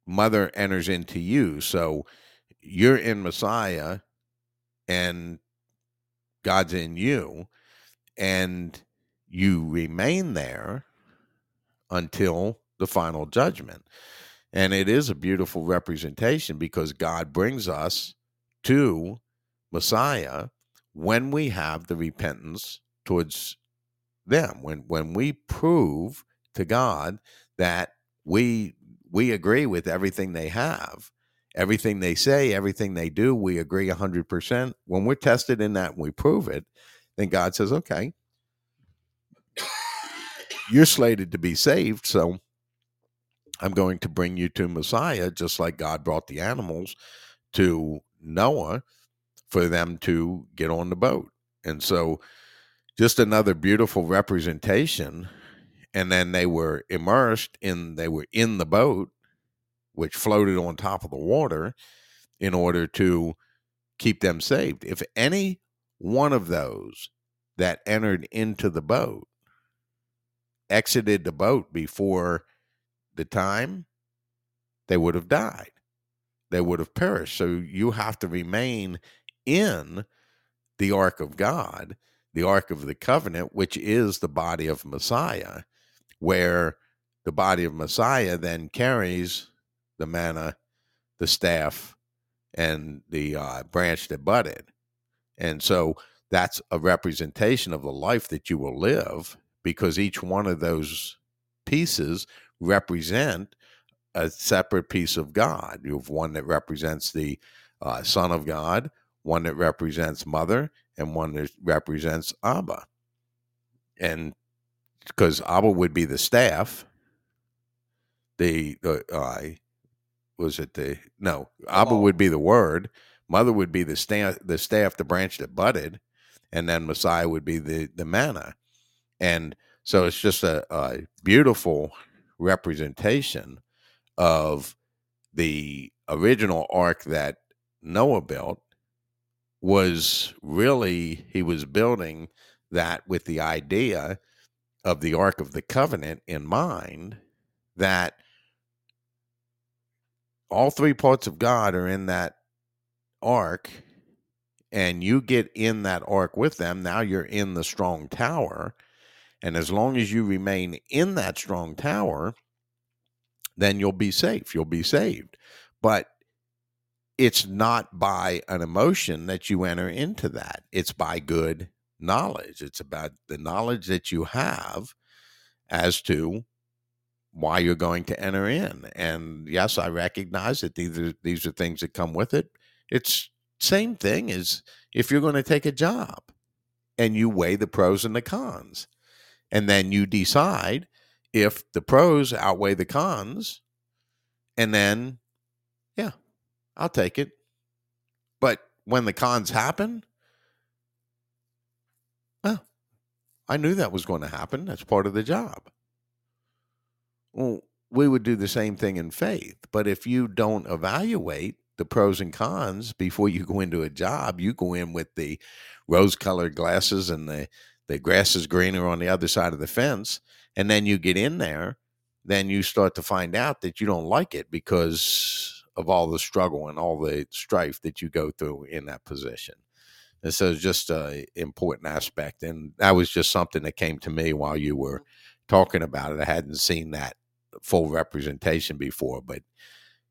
Mother enters into you. So you're in Messiah and God's in you, and you remain there until the final judgment. And it is a beautiful representation because God brings us to Messiah when we have the repentance towards them, when when we prove to God that we we agree with everything they have everything they say, everything they do, we agree 100%. When we're tested in that and we prove it, then God says, okay, you're slated to be saved. So I'm going to bring you to Messiah, just like God brought the animals to Noah for them to get on the boat. And so just another beautiful representation. And then they were immersed in, they were in the boat which floated on top of the water in order to keep them saved. If any one of those that entered into the boat exited the boat before the time, they would have died. They would have perished. So you have to remain in the ark of God, the ark of the covenant, which is the body of Messiah, where the body of Messiah then carries the manna, the staff, and the uh, branch that budded. And so that's a representation of the life that you will live because each one of those pieces represent a separate piece of God. You have one that represents the uh, Son of God, one that represents Mother, and one that represents Abba. And because Abba would be the staff, the, uh, was it the no Abba would be the word, mother would be the staff, the staff, the branch that budded, and then Messiah would be the the manna, and so it's just a, a beautiful representation of the original ark that Noah built was really he was building that with the idea of the ark of the covenant in mind that all three parts of God are in that ark, and you get in that ark with them. Now you're in the strong tower. And as long as you remain in that strong tower, then you'll be safe. You'll be saved. But it's not by an emotion that you enter into that, it's by good knowledge. It's about the knowledge that you have as to why you're going to enter in. And yes, I recognize that these are, these are things that come with it. It's same thing as if you're going to take a job and you weigh the pros and the cons. And then you decide if the pros outweigh the cons. And then, yeah, I'll take it. But when the cons happen, well, I knew that was going to happen. That's part of the job. Well, we would do the same thing in faith. But if you don't evaluate the pros and cons before you go into a job, you go in with the rose colored glasses and the, the grass is greener on the other side of the fence. And then you get in there, then you start to find out that you don't like it because of all the struggle and all the strife that you go through in that position. And so it's just an important aspect. And that was just something that came to me while you were talking about it. I hadn't seen that full representation before, but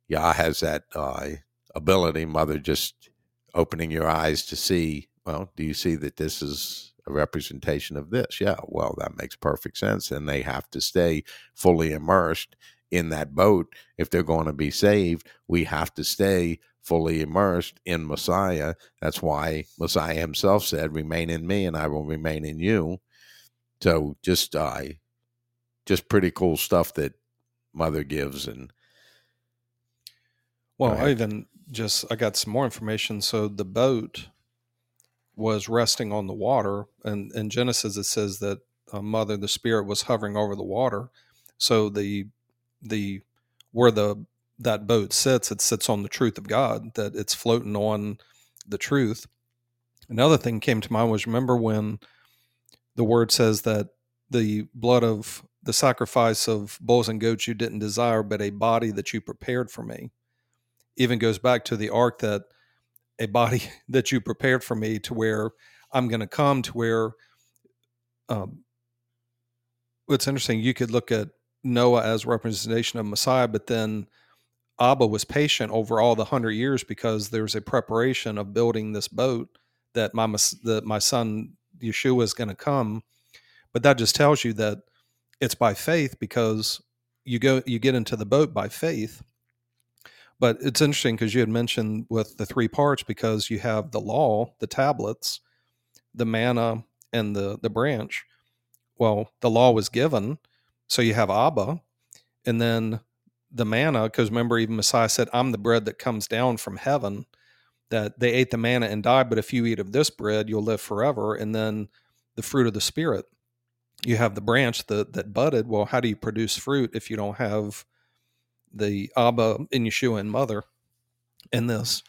Yah has that uh, ability, Mother, just opening your eyes to see. Well, do you see that this is a representation of this? Yeah, well, that makes perfect sense. And they have to stay fully immersed in that boat if they're going to be saved. We have to stay fully immersed in Messiah. That's why Messiah himself said, "Remain in me, and I will remain in you." So just uh, just pretty cool stuff that Mother gives, and well, I even just I got some more information. So the boat was resting on the water, and in Genesis it says that uh, Mother, the Spirit, was hovering over the water. So the the where the that boat sits, it sits on the truth of God, that it's floating on the truth. Another thing came to mind was remember when the word says that the blood of the sacrifice of bulls and goats you didn't desire, but a body that you prepared for me. Even goes back to the ark that a body that you prepared for me to where I'm going to come to where um, it's interesting. You could look at Noah as representation of Messiah, but then Abba was patient over all the hundred years because there's a preparation of building this boat that my that my son Yeshua is going to come. But that just tells you that it's by faith because you go you get into the boat by faith. But it's interesting because you had mentioned with the three parts because you have the law, the tablets, the manna, and the the branch. Well, the law was given, so you have Abba, and then the manna, because remember, even Messiah said, I'm the bread that comes down from heaven, that they ate the manna and died, but if you eat of this bread, you'll live forever. And then the fruit of the Spirit. You have the branch that, that budded. Well, how do you produce fruit if you don't have the Abba in Yeshua and Mother in this?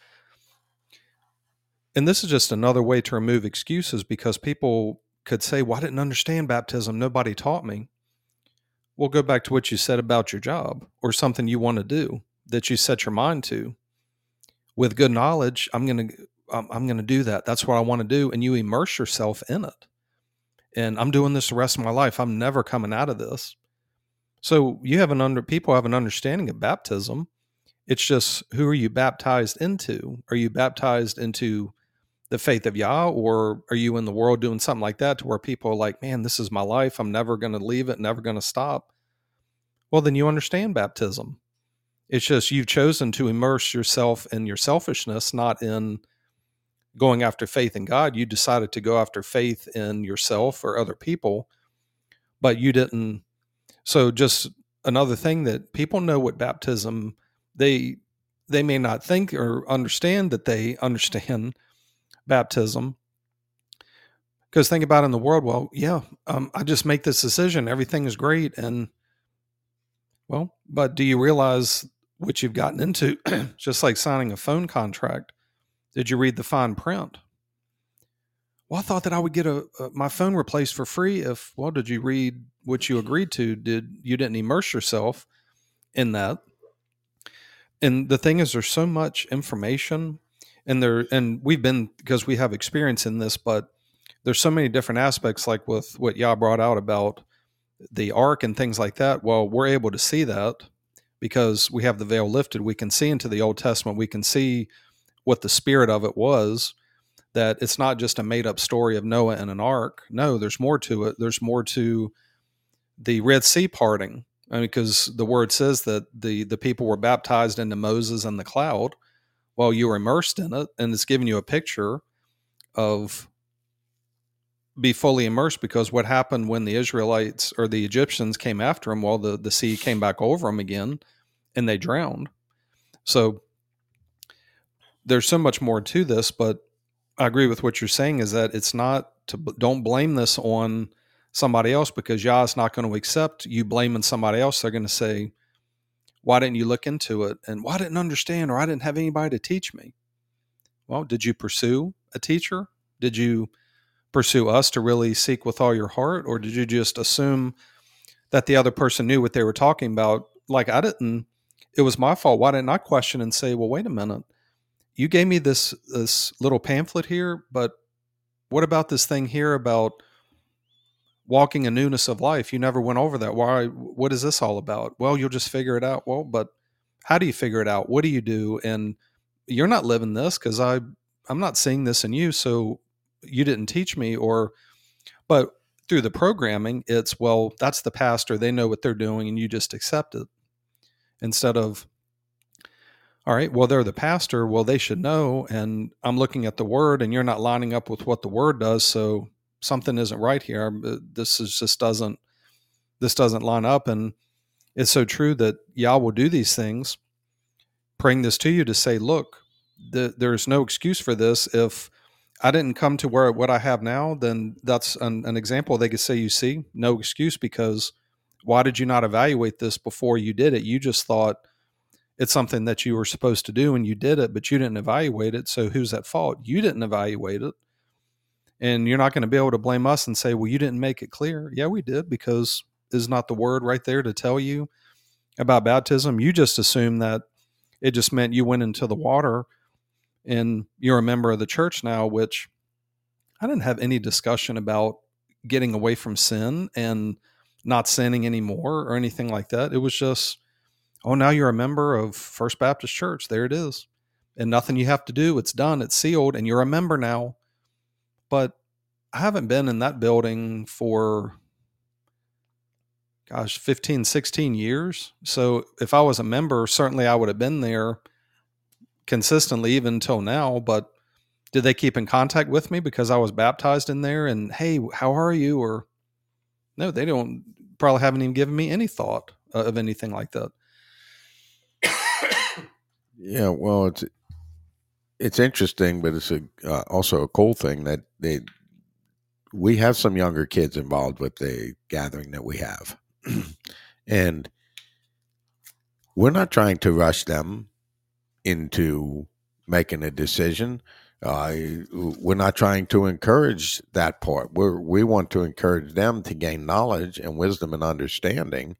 And this is just another way to remove excuses because people could say, Well, I didn't understand baptism. Nobody taught me we'll go back to what you said about your job or something you want to do that you set your mind to. With good knowledge i'm going to i'm going to do that. That's what i want to do and you immerse yourself in it. And i'm doing this the rest of my life. I'm never coming out of this. So you have an under people have an understanding of baptism. It's just who are you baptized into? Are you baptized into the faith of Yah, or are you in the world doing something like that to where people are like, man, this is my life. I'm never going to leave it, never going to stop. Well, then you understand baptism. It's just you've chosen to immerse yourself in your selfishness, not in going after faith in God. You decided to go after faith in yourself or other people, but you didn't. So, just another thing that people know what baptism they they may not think or understand that they understand baptism. Because think about in the world, well, yeah, um, I just make this decision, everything is great, and well, but do you realize what you've gotten into? just like signing a phone contract. Did you read the fine print? Well, I thought that I would get a, a, my phone replaced for free if. Well, did you read what you agreed to? Did you didn't immerse yourself in that? And the thing is, there's so much information and there and we've been because we have experience in this but there's so many different aspects like with what Yah brought out about the ark and things like that. Well we're able to see that because we have the veil lifted. We can see into the old testament. We can see what the spirit of it was that it's not just a made up story of noah and an ark. No there's more to it. There's more to the red sea parting. I mean, because the word says that the the people were baptized into moses and the cloud while you were immersed in it and it's giving you a picture of be fully immersed because what happened when the Israelites or the Egyptians came after them, well, the, the sea came back over them again and they drowned. So there's so much more to this, but I agree with what you're saying is that it's not to don't blame this on somebody else because Yah is not going to accept you blaming somebody else. They're going to say, why didn't you look into it? And why well, didn't understand or I didn't have anybody to teach me? Well, did you pursue a teacher? Did you pursue us to really seek with all your heart? Or did you just assume that the other person knew what they were talking about? Like I didn't, it was my fault. Why didn't I question and say, well, wait a minute. You gave me this this little pamphlet here, but what about this thing here about walking a newness of life. You never went over that. Why? What is this all about? Well, you'll just figure it out. Well, but how do you figure it out? What do you do? And you're not living this because I I'm not seeing this in you. So you didn't teach me, or but through the programming, it's well that's the pastor. They know what they're doing, and you just accept it instead of all right, well, they're the pastor. Well, they should know. And I'm looking at the word, and you're not lining up with what the word does. So something isn't right here. Um, uh, this is just doesn't this doesn't line up. And it's so true that Yah will do these things, praying this to you to say, look, the, there's no excuse for this. If I didn't come to where what I have now, then that's an, an example they could say, you see, no excuse because why did you not evaluate this before you did it? You just thought it's something that you were supposed to do and you did it, but you didn't evaluate it. So who's at fault? You didn't evaluate it. And you're not going to be able to blame us and say, well, you didn't make it clear. Yeah, we did because is not the word right there to tell you about baptism. You just assume that it just meant you went into the water and you're a member of the church now, which I didn't have any discussion about getting away from sin and not sinning anymore or anything like that. It was just, oh, now you're a member of First Baptist Church. There it is. And nothing you have to do. It's done. It's sealed. And you're a member now. But I haven't been in that building for, gosh, 15, 16 years. So if I was a member, certainly I would have been there consistently even until now. But did they keep in contact with me because I was baptized in there? And hey, how are you? Or no, they don't probably haven't even given me any thought uh, of anything like that. yeah, well, it's it's interesting, but it's a, uh, also a cool thing that they we have some younger kids involved with the gathering that we have, and we're not trying to rush them into making a decision. Uh, we're not trying to encourage that part. We we want to encourage them to gain knowledge and wisdom and understanding,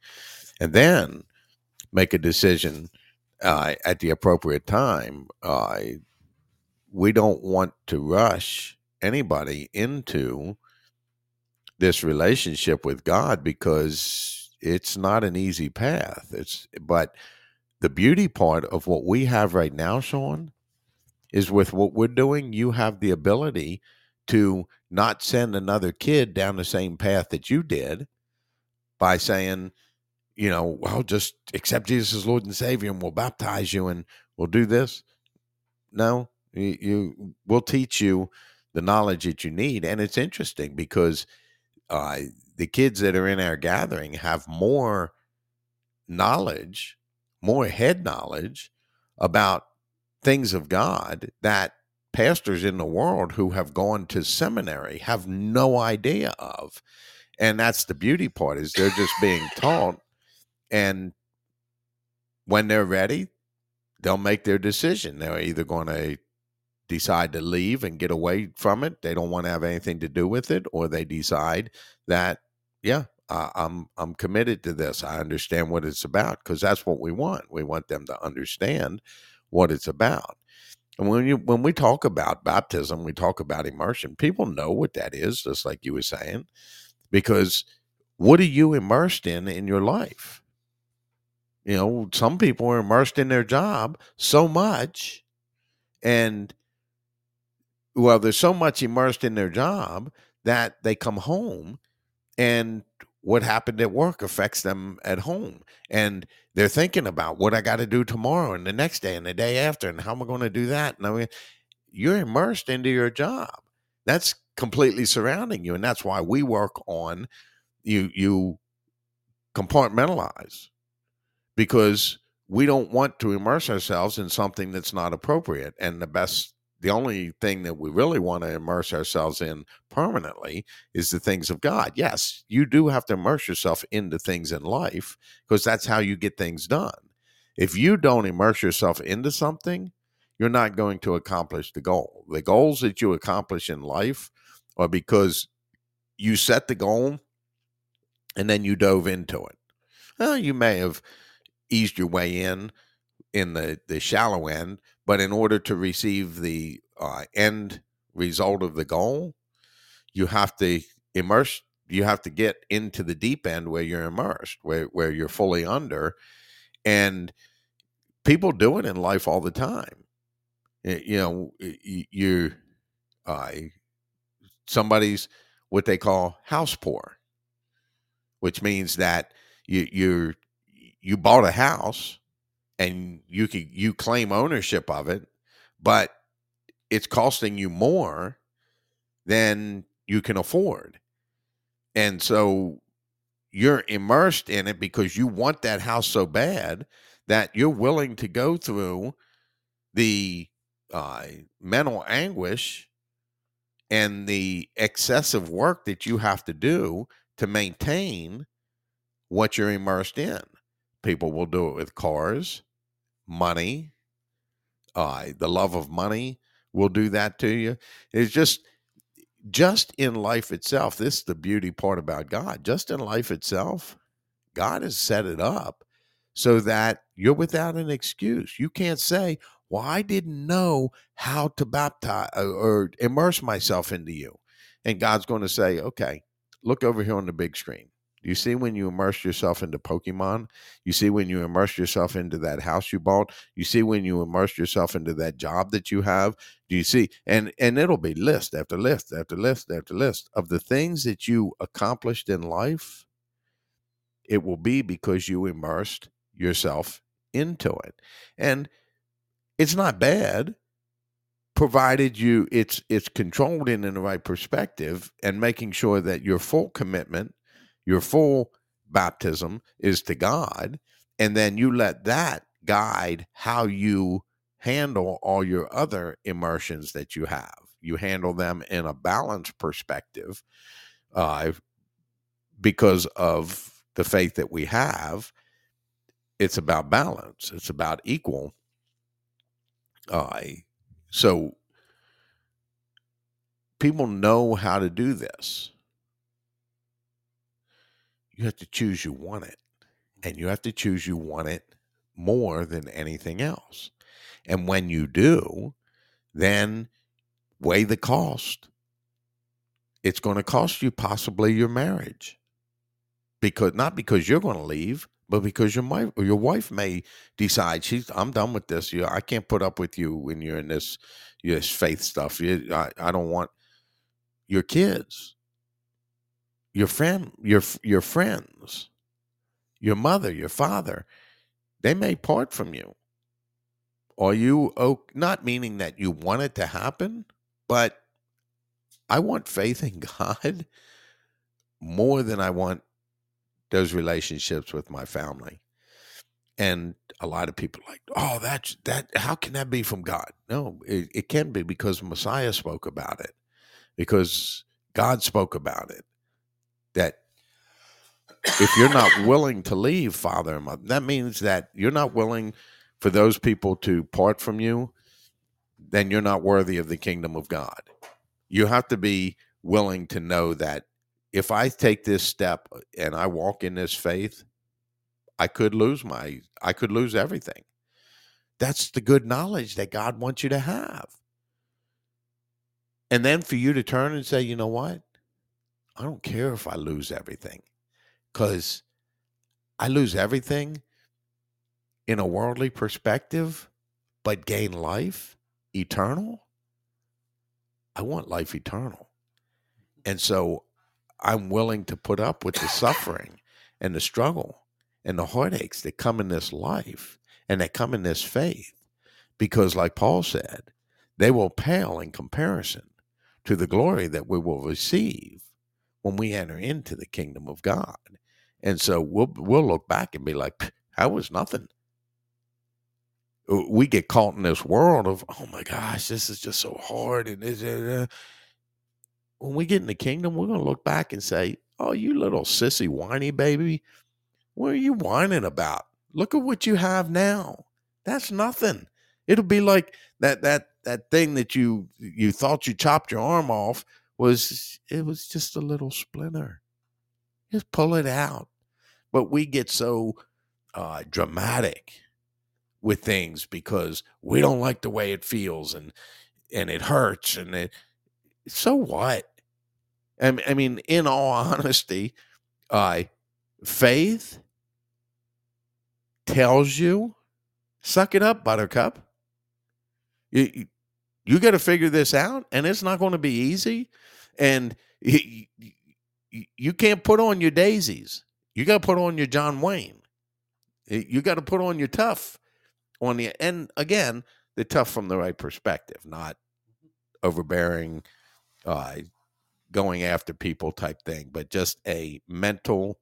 and then make a decision uh, at the appropriate time. Uh, we don't want to rush anybody into this relationship with God because it's not an easy path. It's but the beauty part of what we have right now, Sean, is with what we're doing, you have the ability to not send another kid down the same path that you did by saying, you know, well, just accept Jesus as Lord and Savior and we'll baptize you and we'll do this. No, you, you we'll teach you the knowledge that you need. And it's interesting because uh, the kids that are in our gathering have more knowledge, more head knowledge about things of God that pastors in the world who have gone to seminary have no idea of. And that's the beauty part is they're just being taught and when they're ready, they'll make their decision. They're either going to decide to leave and get away from it. They don't want to have anything to do with it, or they decide that, yeah, uh, I'm I'm committed to this. I understand what it's about because that's what we want. We want them to understand what it's about. And when you when we talk about baptism, we talk about immersion. People know what that is, just like you were saying, because what are you immersed in in your life? You know, some people are immersed in their job so much, and well, there's so much immersed in their job that they come home and what happened at work affects them at home. And they're thinking about what I got to do tomorrow and the next day and the day after and how am I going to do that? And I mean, you're immersed into your job. That's completely surrounding you. And that's why we work on you, you compartmentalize because we don't want to immerse ourselves in something that's not appropriate. And the best the only thing that we really want to immerse ourselves in permanently is the things of God. Yes, you do have to immerse yourself into things in life because that's how you get things done. If you don't immerse yourself into something, you're not going to accomplish the goal. The goals that you accomplish in life are because you set the goal and then you dove into it. Well, you may have eased your way in in the, the shallow end, but in order to receive the uh, end result of the goal, you have to immerse. You have to get into the deep end where you're immersed, where where you're fully under, and people do it in life all the time. You know, you, uh, somebody's what they call house poor, which means that you you you bought a house and you can you claim ownership of it, but it's costing you more than you can afford. And so you're immersed in it because you want that house so bad that you're willing to go through the uh, mental anguish and the excessive work that you have to do to maintain what you're immersed in. People will do it with cars, money, uh, the love of money will do that to you. It's just, just in life itself. This is the beauty part about God. Just in life itself, God has set it up so that you're without an excuse. You can't say, well, I didn't know how to baptize uh, or immerse myself into you. And God's going to say, okay, look over here on the big screen. You see when you immerse yourself into Pokemon? You see when you immerse yourself into that house you bought? You see when you immerse yourself into that job that you have? Do you see? And and it'll be list after list after list after list of the things that you accomplished in life. It will be because you immersed yourself into it. And it's not bad provided you it's it's controlled in, in the right perspective and making sure that your full commitment your full baptism is to god and then you let that guide how you handle all your other immersions that you have you handle them in a balanced perspective uh, because of the faith that we have it's about balance it's about equal uh, so people know how to do this. You have to choose you want it. And you have to choose you want it more than anything else. And when you do, then weigh the cost. It's going to cost you possibly your marriage. Because not because you're going to leave, but because your wife your wife may decide she's I'm done with this. You I can't put up with you when you're in this this faith stuff. You, I I don't want your kids, your friend, your your friends, your mother, your father. They may part from you. Are you oh, not meaning that you want it to happen, but I want faith in God more than I want those relationships with my family. And a lot of people like, oh, that's that. How can that be from God? No, it, it can be because Messiah spoke about it, because God spoke about it. That if you're not willing to leave father and mother, that means that you're not willing for those people to part from you, then you're not worthy of the kingdom of God. You have to be willing to know that if I take this step and I walk in this faith, I could lose my, I could lose everything. That's the good knowledge that God wants you to have. And then for you to turn and say, you know what? I don't care if I lose everything because I lose everything in a worldly perspective, but gain life eternal. I want life eternal. And so I'm willing to put up with the suffering and the struggle and the heartaches that come in this life and that come in this faith. Because, like Paul said, they will pale in comparison to the glory that we will receive when we enter into the kingdom of God. And so we'll we'll look back and be like, that was nothing. We get caught in this world of, oh my gosh, this is just so hard, and this, uh, when we get in the kingdom, we're going to look back and say, Oh, you little sissy whiny baby, what are you whining about? Look at what you have now. That's nothing. It'll be like that that that thing that you you thought you chopped your arm off was it was just a little splinter. Just pull it out. But we get so uh, dramatic with things because we don't like the way it feels and and it hurts and it so what? I, I mean, in all honesty, uh, faith tells you, suck it up, buttercup. You, you got to figure this out, and it's not going to be easy. And you, you can't put on your daisies. You got to put on your John Wayne. You got to put on your tough on the and again, they're tough from the right perspective, not overbearing, uh, going after people type thing, but just a mental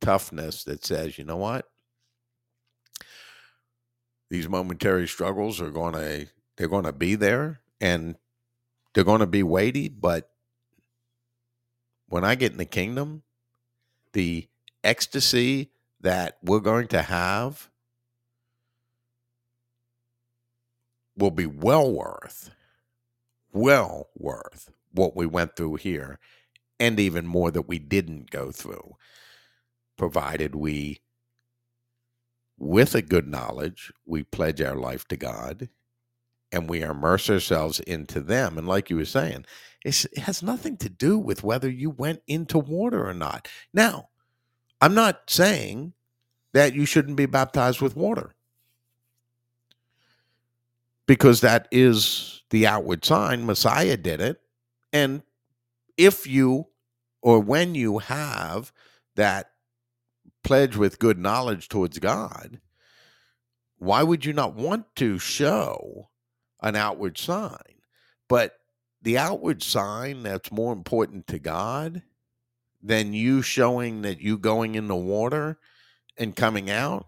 toughness that says, you know what? These momentary struggles are going to they're going to be there and they're going to be weighty, but when I get in the kingdom, the ecstasy that we're going to have will be well worth, well worth what we went through here, and even more that we didn't go through, provided we, with a good knowledge, we pledge our life to God and we immerse ourselves into them. And like you were saying, it has nothing to do with whether you went into water or not. Now, I'm not saying that you shouldn't be baptized with water because that is the outward sign. Messiah did it. And if you or when you have that pledge with good knowledge towards God, why would you not want to show an outward sign. But the outward sign that's more important to God than you showing that you going in the water and coming out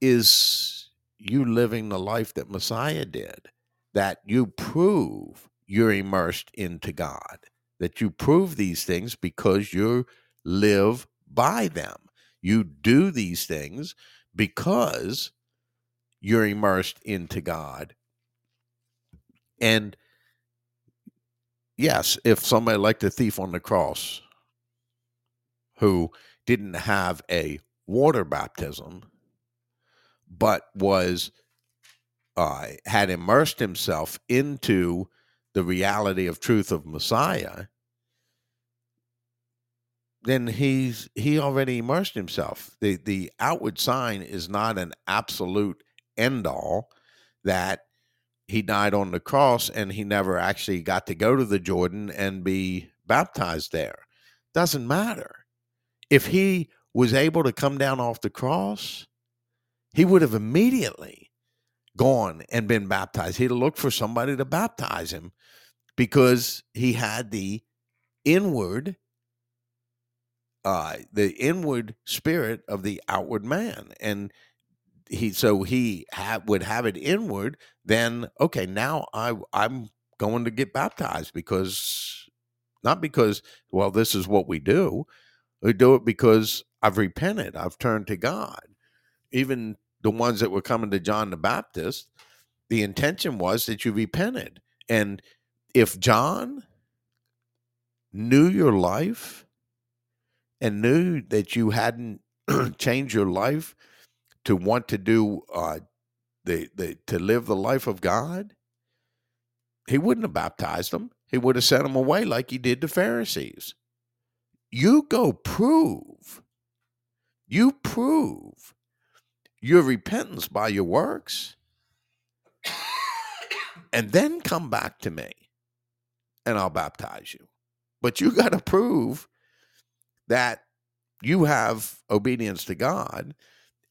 is you living the life that Messiah did, that you prove you're immersed into God, that you prove these things because you live by them. You do these things because you're immersed into God. And yes, if somebody like the thief on the cross who didn't have a water baptism, but was uh, had immersed himself into the reality of truth of Messiah, then he's he already immersed himself. The the outward sign is not an absolute end all that he died on the cross and he never actually got to go to the Jordan and be baptized there. Doesn't matter. If he was able to come down off the cross, he would have immediately gone and been baptized. He'd looked for somebody to baptize him because he had the inward uh the inward spirit of the outward man and he so he would have it inward then okay now i i'm going to get baptized because not because well this is what we do we do it because i've repented i've turned to god. Even the ones that were coming to john the baptist the intention was that you repented and if john knew your life and knew that you hadn't changed your life to want to do uh, the the to live the life of God, he wouldn't have baptized them. He would have sent them away like he did the Pharisees. You go prove, you prove your repentance by your works, and then come back to me, and I'll baptize you. But you got to prove that you have obedience to God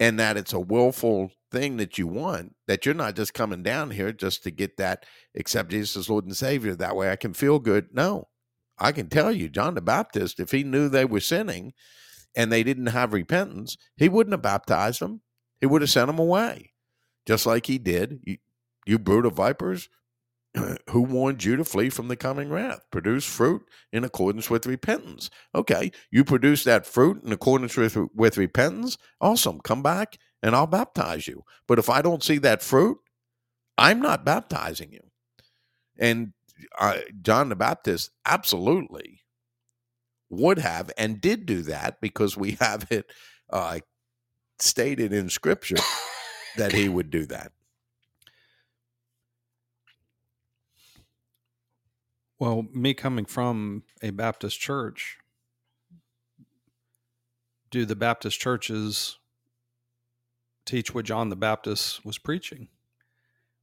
and that it's a willful thing that you want, that you're not just coming down here just to get that, accept Jesus as Lord and Savior. That way I can feel good. No, I can tell you, John the Baptist, if he knew they were sinning and they didn't have repentance, he wouldn't have baptized them. He would have sent them away, just like he did. You, you brood of vipers, who warned you to flee from the coming wrath? Produce fruit in accordance with repentance. Okay, you produce that fruit in accordance with, with repentance. Awesome. Come back and I'll baptize you. But if I don't see that fruit, I'm not baptizing you. And uh, John the Baptist absolutely would have and did do that because we have it uh, stated in Scripture that he would do that. Well, me coming from a Baptist church, do the Baptist churches teach what John the Baptist was preaching?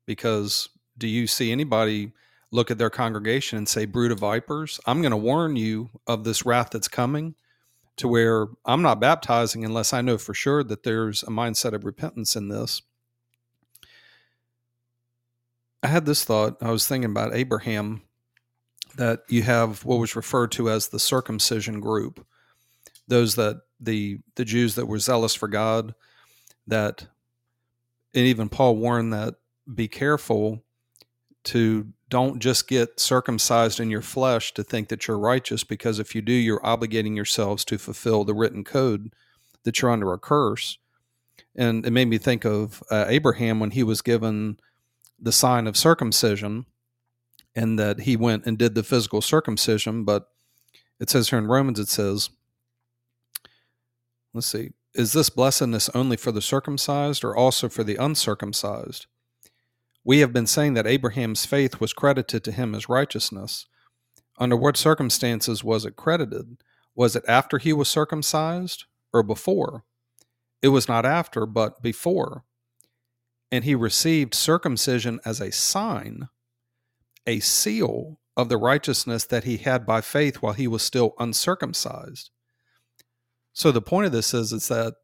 Because do you see anybody look at their congregation and say, Brood of vipers, I'm going to warn you of this wrath that's coming, to where I'm not baptizing unless I know for sure that there's a mindset of repentance in this. I had this thought. I was thinking about Abraham that you have what was referred to as the circumcision group, those that the the Jews that were zealous for God, that and even Paul warned that be careful to don't just get circumcised in your flesh to think that you're righteous because if you do you're obligating yourselves to fulfill the written code that you're under a curse. And it made me think of uh, Abraham when he was given the sign of circumcision and that he went and did the physical circumcision. But it says here in Romans, it says, let's see, is this blessedness only for the circumcised or also for the uncircumcised? We have been saying that Abraham's faith was credited to him as righteousness. Under what circumstances was it credited? Was it after he was circumcised or before? It was not after, but before. And he received circumcision as a sign, a seal of the righteousness that he had by faith while he was still uncircumcised. So the point of this is, is that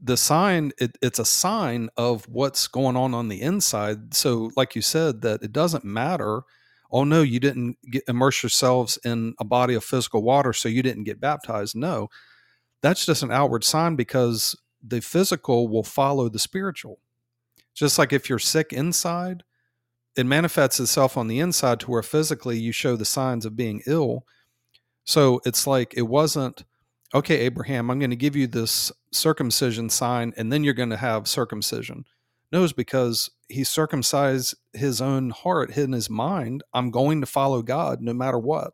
the sign it, it's a sign of what's going on on the inside so like you said that it doesn't matter oh no you didn't get, immerse yourselves in a body of physical water so you didn't get baptized no that's just an outward sign because the physical will follow the spiritual. Just like if you're sick inside, it manifests itself on the inside to where physically you show the signs of being ill. So it's like it wasn't, okay, Abraham, I'm going to give you this circumcision sign and then you're going to have circumcision. No, it's because he circumcised his own heart, hidden his mind. I'm going to follow God no matter what.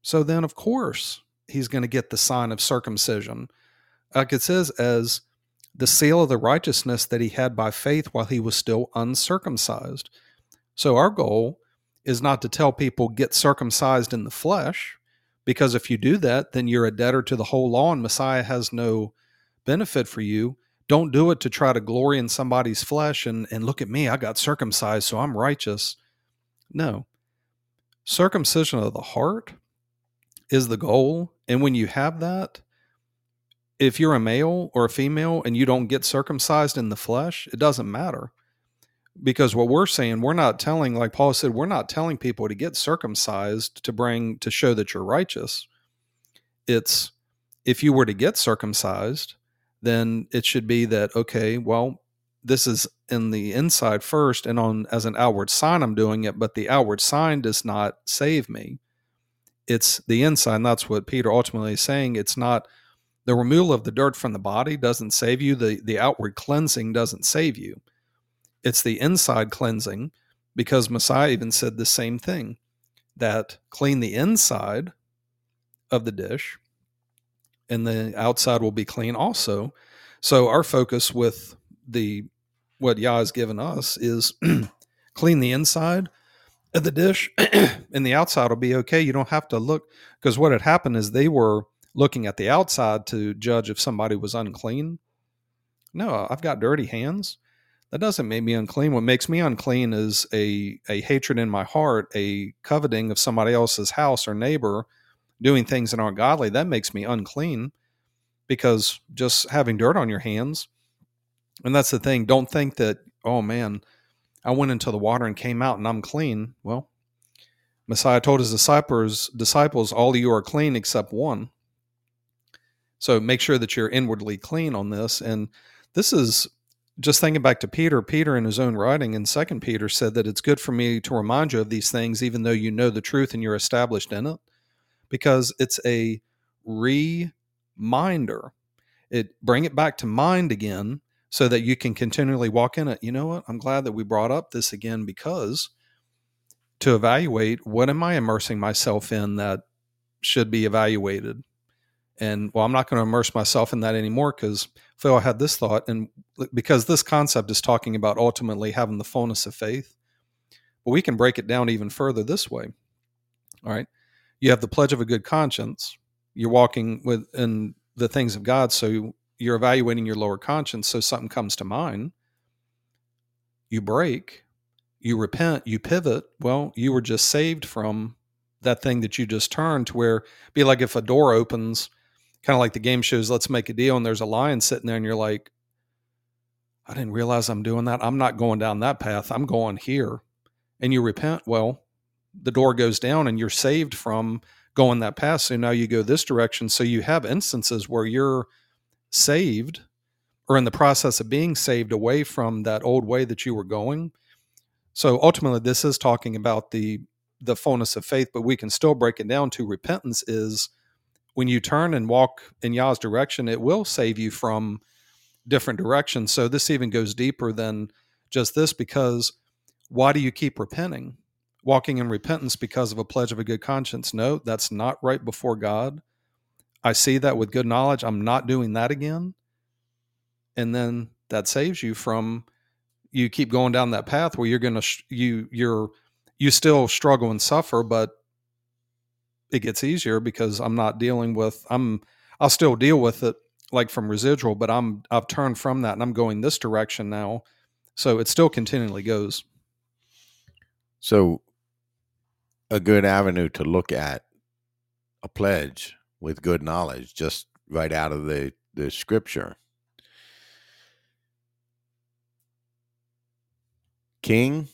So then, of course, he's going to get the sign of circumcision. Like it says, as the seal of the righteousness that he had by faith while he was still uncircumcised. So our goal is not to tell people get circumcised in the flesh, because if you do that, then you're a debtor to the whole law and Messiah has no benefit for you. Don't do it to try to glory in somebody's flesh and, and look at me, I got circumcised, so I'm righteous. No. Circumcision of the heart is the goal. And when you have that, if you're a male or a female and you don't get circumcised in the flesh, it doesn't matter. Because what we're saying, we're not telling, like Paul said, we're not telling people to get circumcised to bring, to show that you're righteous. It's if you were to get circumcised, then it should be that, okay, well, this is in the inside first and on as an outward sign I'm doing it, but the outward sign does not save me it's the inside. And that's what Peter ultimately is saying. It's not the removal of the dirt from the body doesn't save you. The, the outward cleansing doesn't save you. It's the inside cleansing because Messiah even said the same thing that clean the inside of the dish and the outside will be clean also. So our focus with the what Yah has given us is clean the inside of the dish and the outside will be okay. You don't have to look because what had happened is they were looking at the outside to judge if somebody was unclean. No, I've got dirty hands. That doesn't make me unclean. What makes me unclean is a, a hatred in my heart, a coveting of somebody else's house or neighbor doing things that aren't godly. That makes me unclean because just having dirt on your hands. And that's the thing. Don't think that, oh man, I went into the water and came out and I'm clean. Well, Messiah told his disciples, disciples, all you are clean except one. So make sure that you're inwardly clean on this. And this is just thinking back to Peter. Peter, in his own writing in Second Peter, said that it's good for me to remind you of these things, even though you know the truth and you're established in it, because it's a reminder. It bring it back to mind again so that you can continually walk in it. You know what? I'm glad that we brought up this again because to evaluate what am I immersing myself in that should be evaluated. And well, I'm not going to immerse myself in that anymore because Phil had this thought, and because this concept is talking about ultimately having the fullness of faith, but we can break it down even further this way. All right, you have the pledge of a good conscience. You're walking within the things of God, so you're evaluating your lower conscience so something comes to mind you break you repent you pivot well you were just saved from that thing that you just turned to where be like if a door opens kind of like the game shows let's make a deal and there's a lion sitting there and you're like I didn't realize I'm doing that. I'm not going down that path. I'm going here. And you repent, well, the door goes down and you're saved from going that path. So now you go this direction. So you have instances where you're saved or in the process of being saved away from that old way that you were going. So ultimately, this is talking about the the fullness of faith, but we can still break it down to repentance is when you turn and walk in Yah's direction, it will save you from different directions. So this even goes deeper than just this because why do you keep repenting? Walking in repentance because of a pledge of a good conscience. No, that's not right before God. I see that with good knowledge. I'm not doing that again. And then that saves you from you keep going down that path where you're going to you you're you still struggle and suffer, but it gets easier because I'm not dealing with I'm I'll still deal with it like from residual, but I'm I've turned from that and I'm going this direction now. So it still continually goes. So a good avenue to look at a pledge with good knowledge, just right out of the, the scripture. King,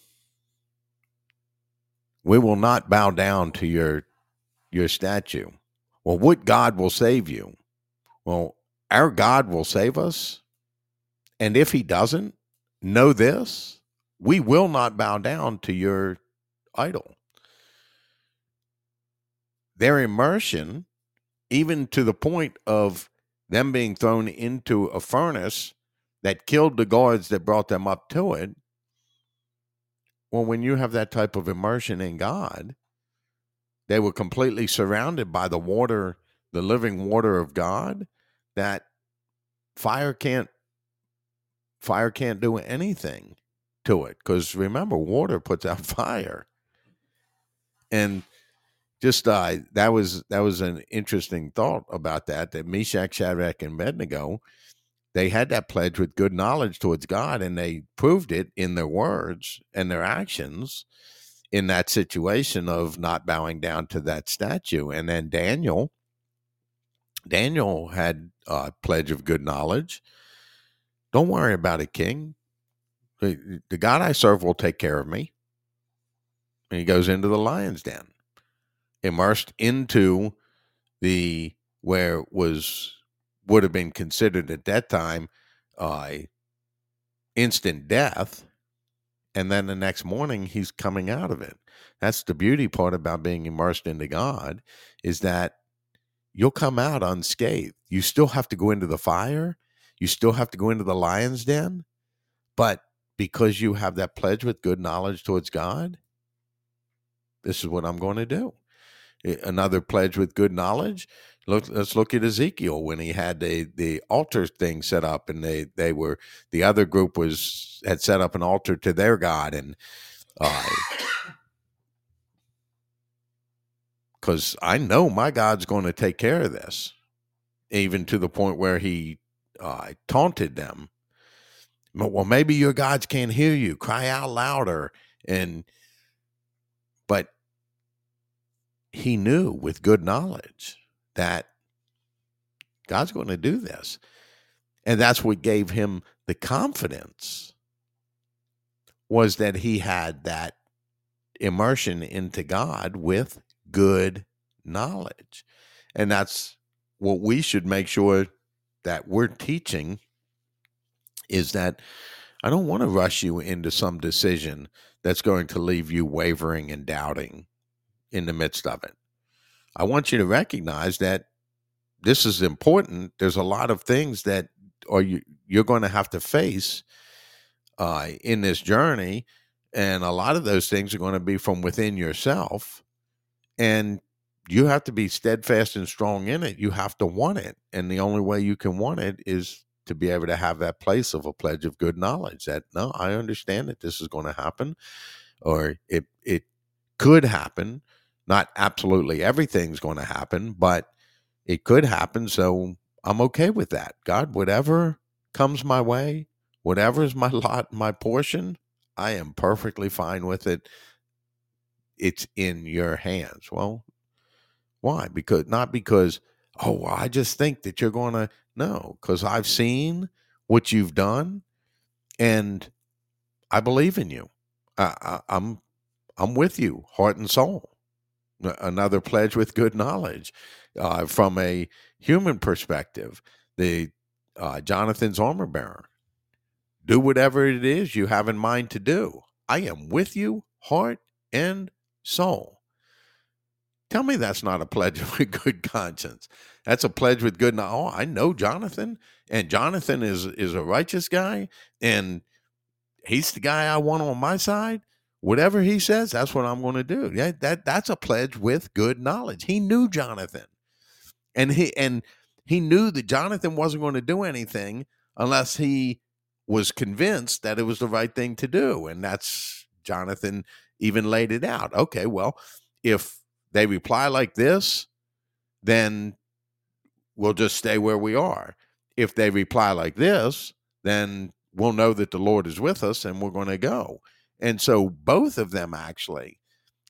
we will not bow down to your your statue. Well, what God will save you? Well, our God will save us. And if he doesn't, know this we will not bow down to your idol. Their immersion, even to the point of them being thrown into a furnace that killed the guards that brought them up to it. Well, when you have that type of immersion in God, they were completely surrounded by the water, the living water of God, that fire can't fire can't do anything to it. Because remember water puts out fire. And just uh, that was that was an interesting thought about that that Meshach, Shadrach, and Abednego they had that pledge with good knowledge towards God, and they proved it in their words and their actions in that situation of not bowing down to that statue. And then Daniel, Daniel had a pledge of good knowledge. Don't worry about it, King. The, the God I serve will take care of me. And he goes into the lion's den, immersed into the where was would have been considered at that time uh, instant death and then the next morning he's coming out of it. That's the beauty part about being immersed into god is that you'll come out unscathed. You still have to go into the fire. You still have to go into the lion's den. But because you have that pledge with good knowledge towards god this is what i'm going to do another pledge with good knowledge Look, let's look at Ezekiel when he had the the altar thing set up, and they they were the other group was had set up an altar to their god, and because uh, I know my God's going to take care of this, even to the point where he uh, taunted them. Well, maybe your gods can't hear you. Cry out louder, and but he knew with good knowledge that God's going to do this. And that's what gave him the confidence was that he had that immersion into God with good knowledge. And that's what we should make sure that we're teaching is that I don't want to rush you into some decision that's going to leave you wavering and doubting in the midst of it. I want you to recognize that this is important. There's a lot of things that are you you're going to have to face uh, in this journey, and a lot of those things are going to be from within yourself, and you have to be steadfast and strong in it. You have to want it, and the only way you can want it is to be able to have that place of a pledge of good knowledge that no, I understand that this is going to happen, or it it could happen not absolutely everything's going to happen, but it could happen. So I'm okay with that. God, whatever comes my way, whatever is my lot, my portion, I am perfectly fine with it. It's in your hands. Well, why? Because not because, oh, well, I just think that you're going to, no, because I've seen what you've done and I believe in you. I, I, I'm I'm with you, heart and soul. Another pledge with good knowledge. Uh, from a human perspective, the uh, Jonathan's armor bearer. Do whatever it is you have in mind to do. I am with you, heart and soul. Tell me that's not a pledge with good conscience. That's a pledge with good. Oh, I know Jonathan, and Jonathan is is a righteous guy, and he's the guy I want on my side. Whatever he says, that's what I'm going to do. Yeah, that that's a pledge with good knowledge. He knew Jonathan, and he and he knew that Jonathan wasn't going to do anything unless he was convinced that it was the right thing to do, and that's Jonathan even laid it out. Okay, well, if they reply like this, then we'll just stay where we are. If they reply like this, then we'll know that the Lord is with us and we're going to go. And so both of them actually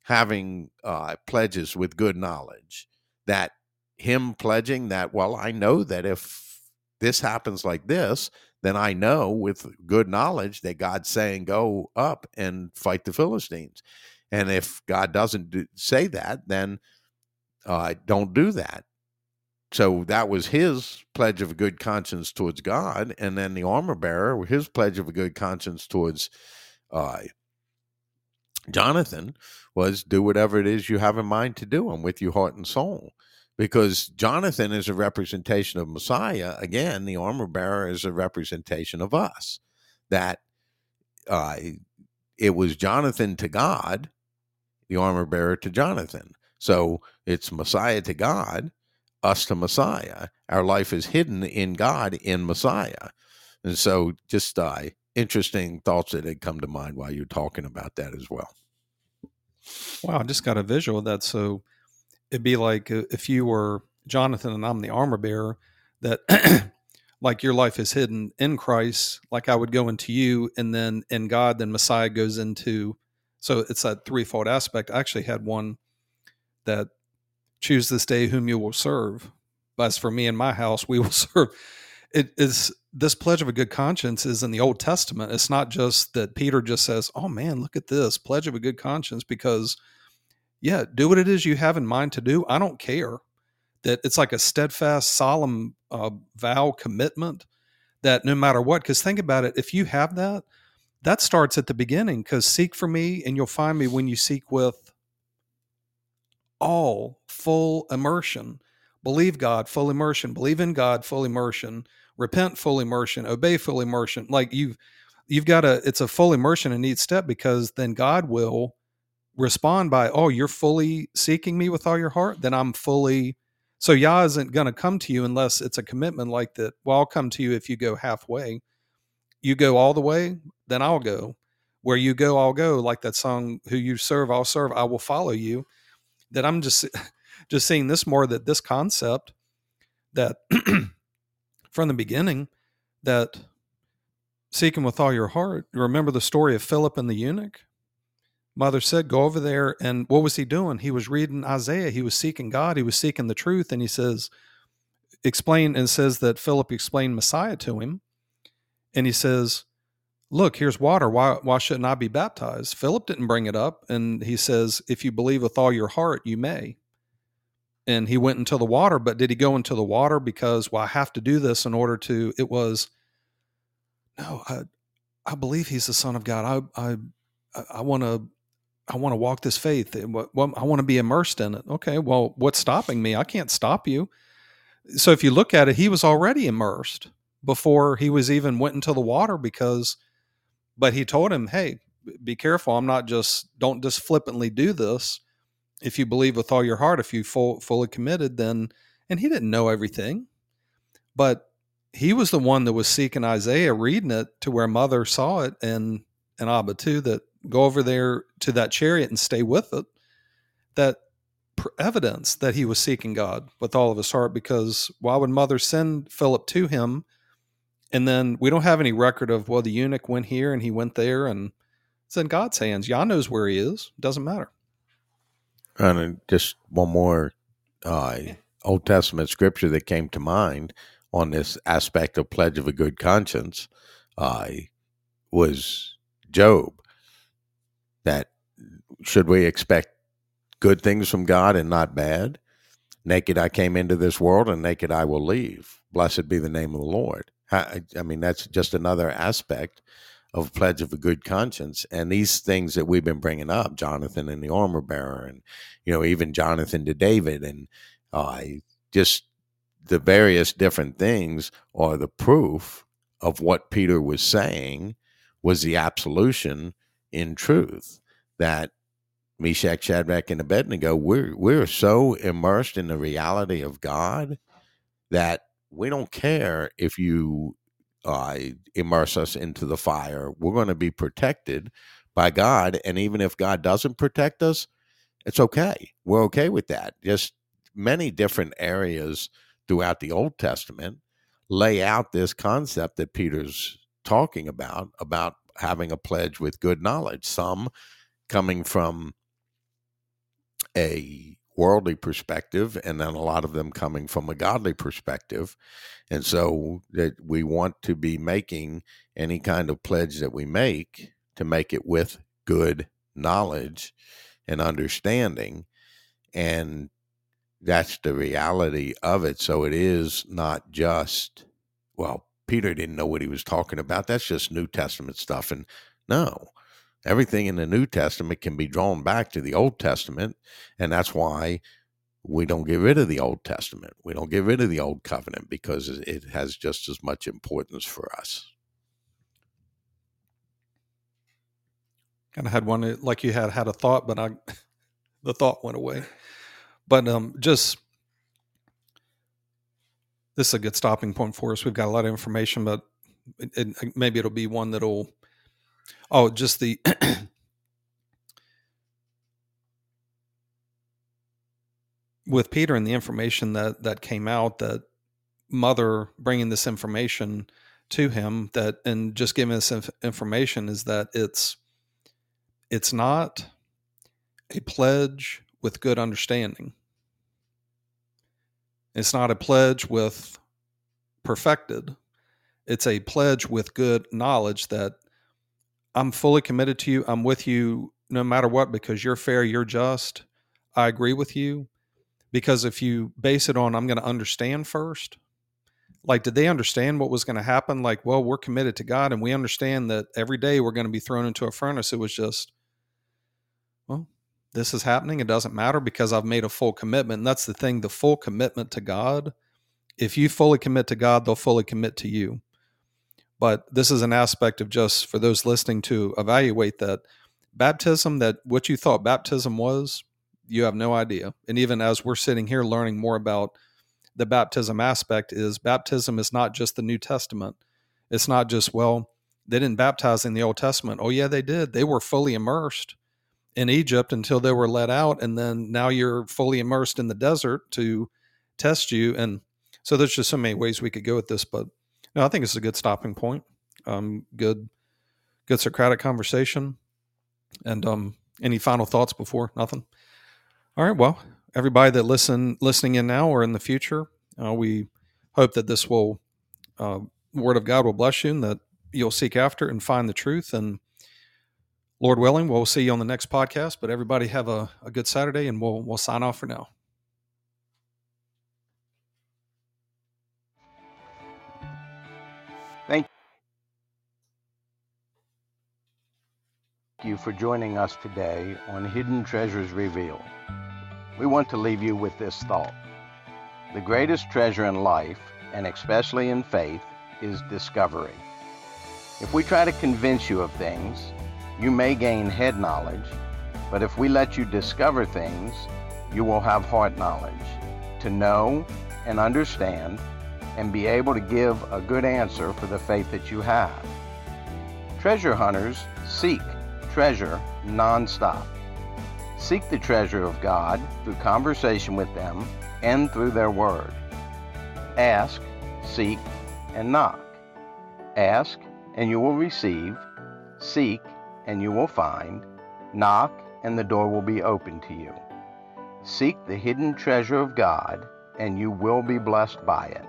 having uh, pledges with good knowledge that him pledging that, well, I know that if this happens like this, then I know with good knowledge that God's saying, go up and fight the Philistines. And if God doesn't do, say that, then uh, don't do that. So that was his pledge of a good conscience towards God. And then the armor bearer, his pledge of a good conscience towards uh, Jonathan was do whatever it is you have in mind to do. I'm with you, heart and soul. Because Jonathan is a representation of Messiah. Again, the armor bearer is a representation of us. That uh, it was Jonathan to God the armor bearer to Jonathan. So it's Messiah to God, us to Messiah. Our life is hidden in God in Messiah. And so just uh, interesting thoughts that had come to mind while you're talking about that as well. Wow, I just got a visual of that. So it'd be like uh, if you were Jonathan and I'm the armor bearer, that like your life is hidden in Christ, like I would go into you, and then in God, then Messiah goes into so it's that threefold aspect. I actually had one that choose this day whom you will serve. But as for me and my house, we will serve. It is this pledge of a good conscience is in the Old Testament. It's not just that Peter just says, "Oh man, look at this pledge of a good conscience," because yeah, do what it is you have in mind to do. I don't care that it's like a steadfast, solemn uh, vow commitment that no matter what. Because think about it, if you have that, that starts at the beginning because seek for me and you'll find me when you seek with all full immersion believe god full immersion believe in god full immersion repent full immersion obey full immersion like you've you've got a it's a full immersion and neat step because then god will respond by oh you're fully seeking me with all your heart then i'm fully so yah isn't going to come to you unless it's a commitment like that well i'll come to you if you go halfway you go all the way, then I'll go. Where you go, I'll go. Like that song, "Who you serve, I'll serve. I will follow you." That I'm just just seeing this more that this concept that from the beginning that seeking with all your heart. Remember the story of Philip and the eunuch. Mother said, "Go over there." And what was he doing? He was reading Isaiah. He was seeking God. He was seeking the truth. And he says, "Explain." And says that Philip explained Messiah to him and he says, Look, here's water. Why, why shouldn't I be baptized? Philip didn't bring it up. And he says, If you believe with all your heart, you may. And he went into the water, but did he go into the water because, well, I have to do this in order to? It was, no, I, I believe he's the Son of God. I, I, I want to I want to walk this faith. I want to be immersed in it. Okay, well, what's stopping me? I can't stop you. So if you look at it, he was already immersed before he was even went into the water because but he told him hey be careful i'm not just don't just flippantly do this if you believe with all your heart if you full, fully committed then and he didn't know everything. But he was the one that was seeking isaiah reading it to where mother saw it and and abba too that go over there to that chariot and stay with it. That evidence that he was seeking god with all of his heart because why would mother send philip to him? And then we don't have any record of well the eunuch went here and he went there and it's in god's hands. Yah knows where he is. Doesn't matter and just one more uh, old testament scripture that came to mind on this aspect of pledge of a good conscience uh, was Job. That should we expect good things from God and not bad? Naked I came into this world, and naked I will leave. Blessed be the name of the Lord. I, I mean, that's just another aspect of pledge of a good conscience. And these things that we've been bringing up, Jonathan and the armor bearer, and you know, even Jonathan to David, and uh, just the various different things are the proof of what Peter was saying was the absolution in truth that Meshach, Shadrach, and Abednego, we're we're so immersed in the reality of God that we don't care if you uh, immerse us into the fire. We're going to be protected by God, and even if God doesn't protect us, it's okay. We're okay with that. Just many different areas throughout the Old Testament lay out this concept that Peter's talking about about having a pledge with good knowledge. Some coming from a worldly perspective and then a lot of them coming from a godly perspective. And so that we want to be making any kind of pledge that we make to make it with good knowledge and understanding. And that's the reality of it. So it is not just well peter didn't know what he was talking about. That's just new testament stuff. And no everything in the New Testament can be drawn back to the Old Testament, and that's why we don't get rid of the Old Testament. We don't get rid of the Old Covenant because it has just as much importance for us. Kind of had one like you had had a thought, but I the thought went away. But um, just this is a good stopping point for us. We've got a lot of information, but it, it, maybe it'll be one that'll Oh, just the with Peter and the information that that came out that mother bringing this information to him that and just giving this inf- information is that it's it's not a pledge with good understanding. It's not a pledge with perfected. It's a pledge with good knowledge that I'm fully committed to you. I'm with you no matter what because you're fair, you're just. I agree with you. Because if you base it on, I'm going to understand first, like, did they understand what was going to happen? Like, well, we're committed to God and we understand that every day we're going to be thrown into a furnace. It was just, well, this is happening. It doesn't matter because I've made a full commitment. And that's the thing the full commitment to God. If you fully commit to God, they'll fully commit to you. But this is an aspect of just for those listening to evaluate that baptism, that what you thought baptism was, you have no idea. And even as we're sitting here learning more about the baptism aspect, is baptism is not just the New Testament. It's not just, well, they didn't baptize in the Old Testament. Oh, yeah, they did. They were fully immersed in Egypt until they were let out. And then now you're fully immersed in the desert to test you. And so there's just so many ways we could go with this. But no, I think it's a good stopping point. Um, good, good Socratic conversation. And um, any final thoughts before? Nothing. All right. Well, everybody that listen listening in now or in the future, uh, we hope that this will uh, word of God will bless you and that you'll seek after and find the truth. And Lord willing, we'll see you on the next podcast. But everybody have a, a good Saturday, and we'll we'll sign off for now. You for joining us today on Hidden Treasures Revealed. We want to leave you with this thought. The greatest treasure in life, and especially in faith, is discovery. If we try to convince you of things, you may gain head knowledge, but if we let you discover things, you will have heart knowledge to know and understand and be able to give a good answer for the faith that you have. Treasure hunters seek treasure nonstop. Seek the treasure of God through conversation with them and through their word. Ask, seek, and knock. Ask, and you will receive. Seek, and you will find. Knock, and the door will be open to you. Seek the hidden treasure of God, and you will be blessed by it.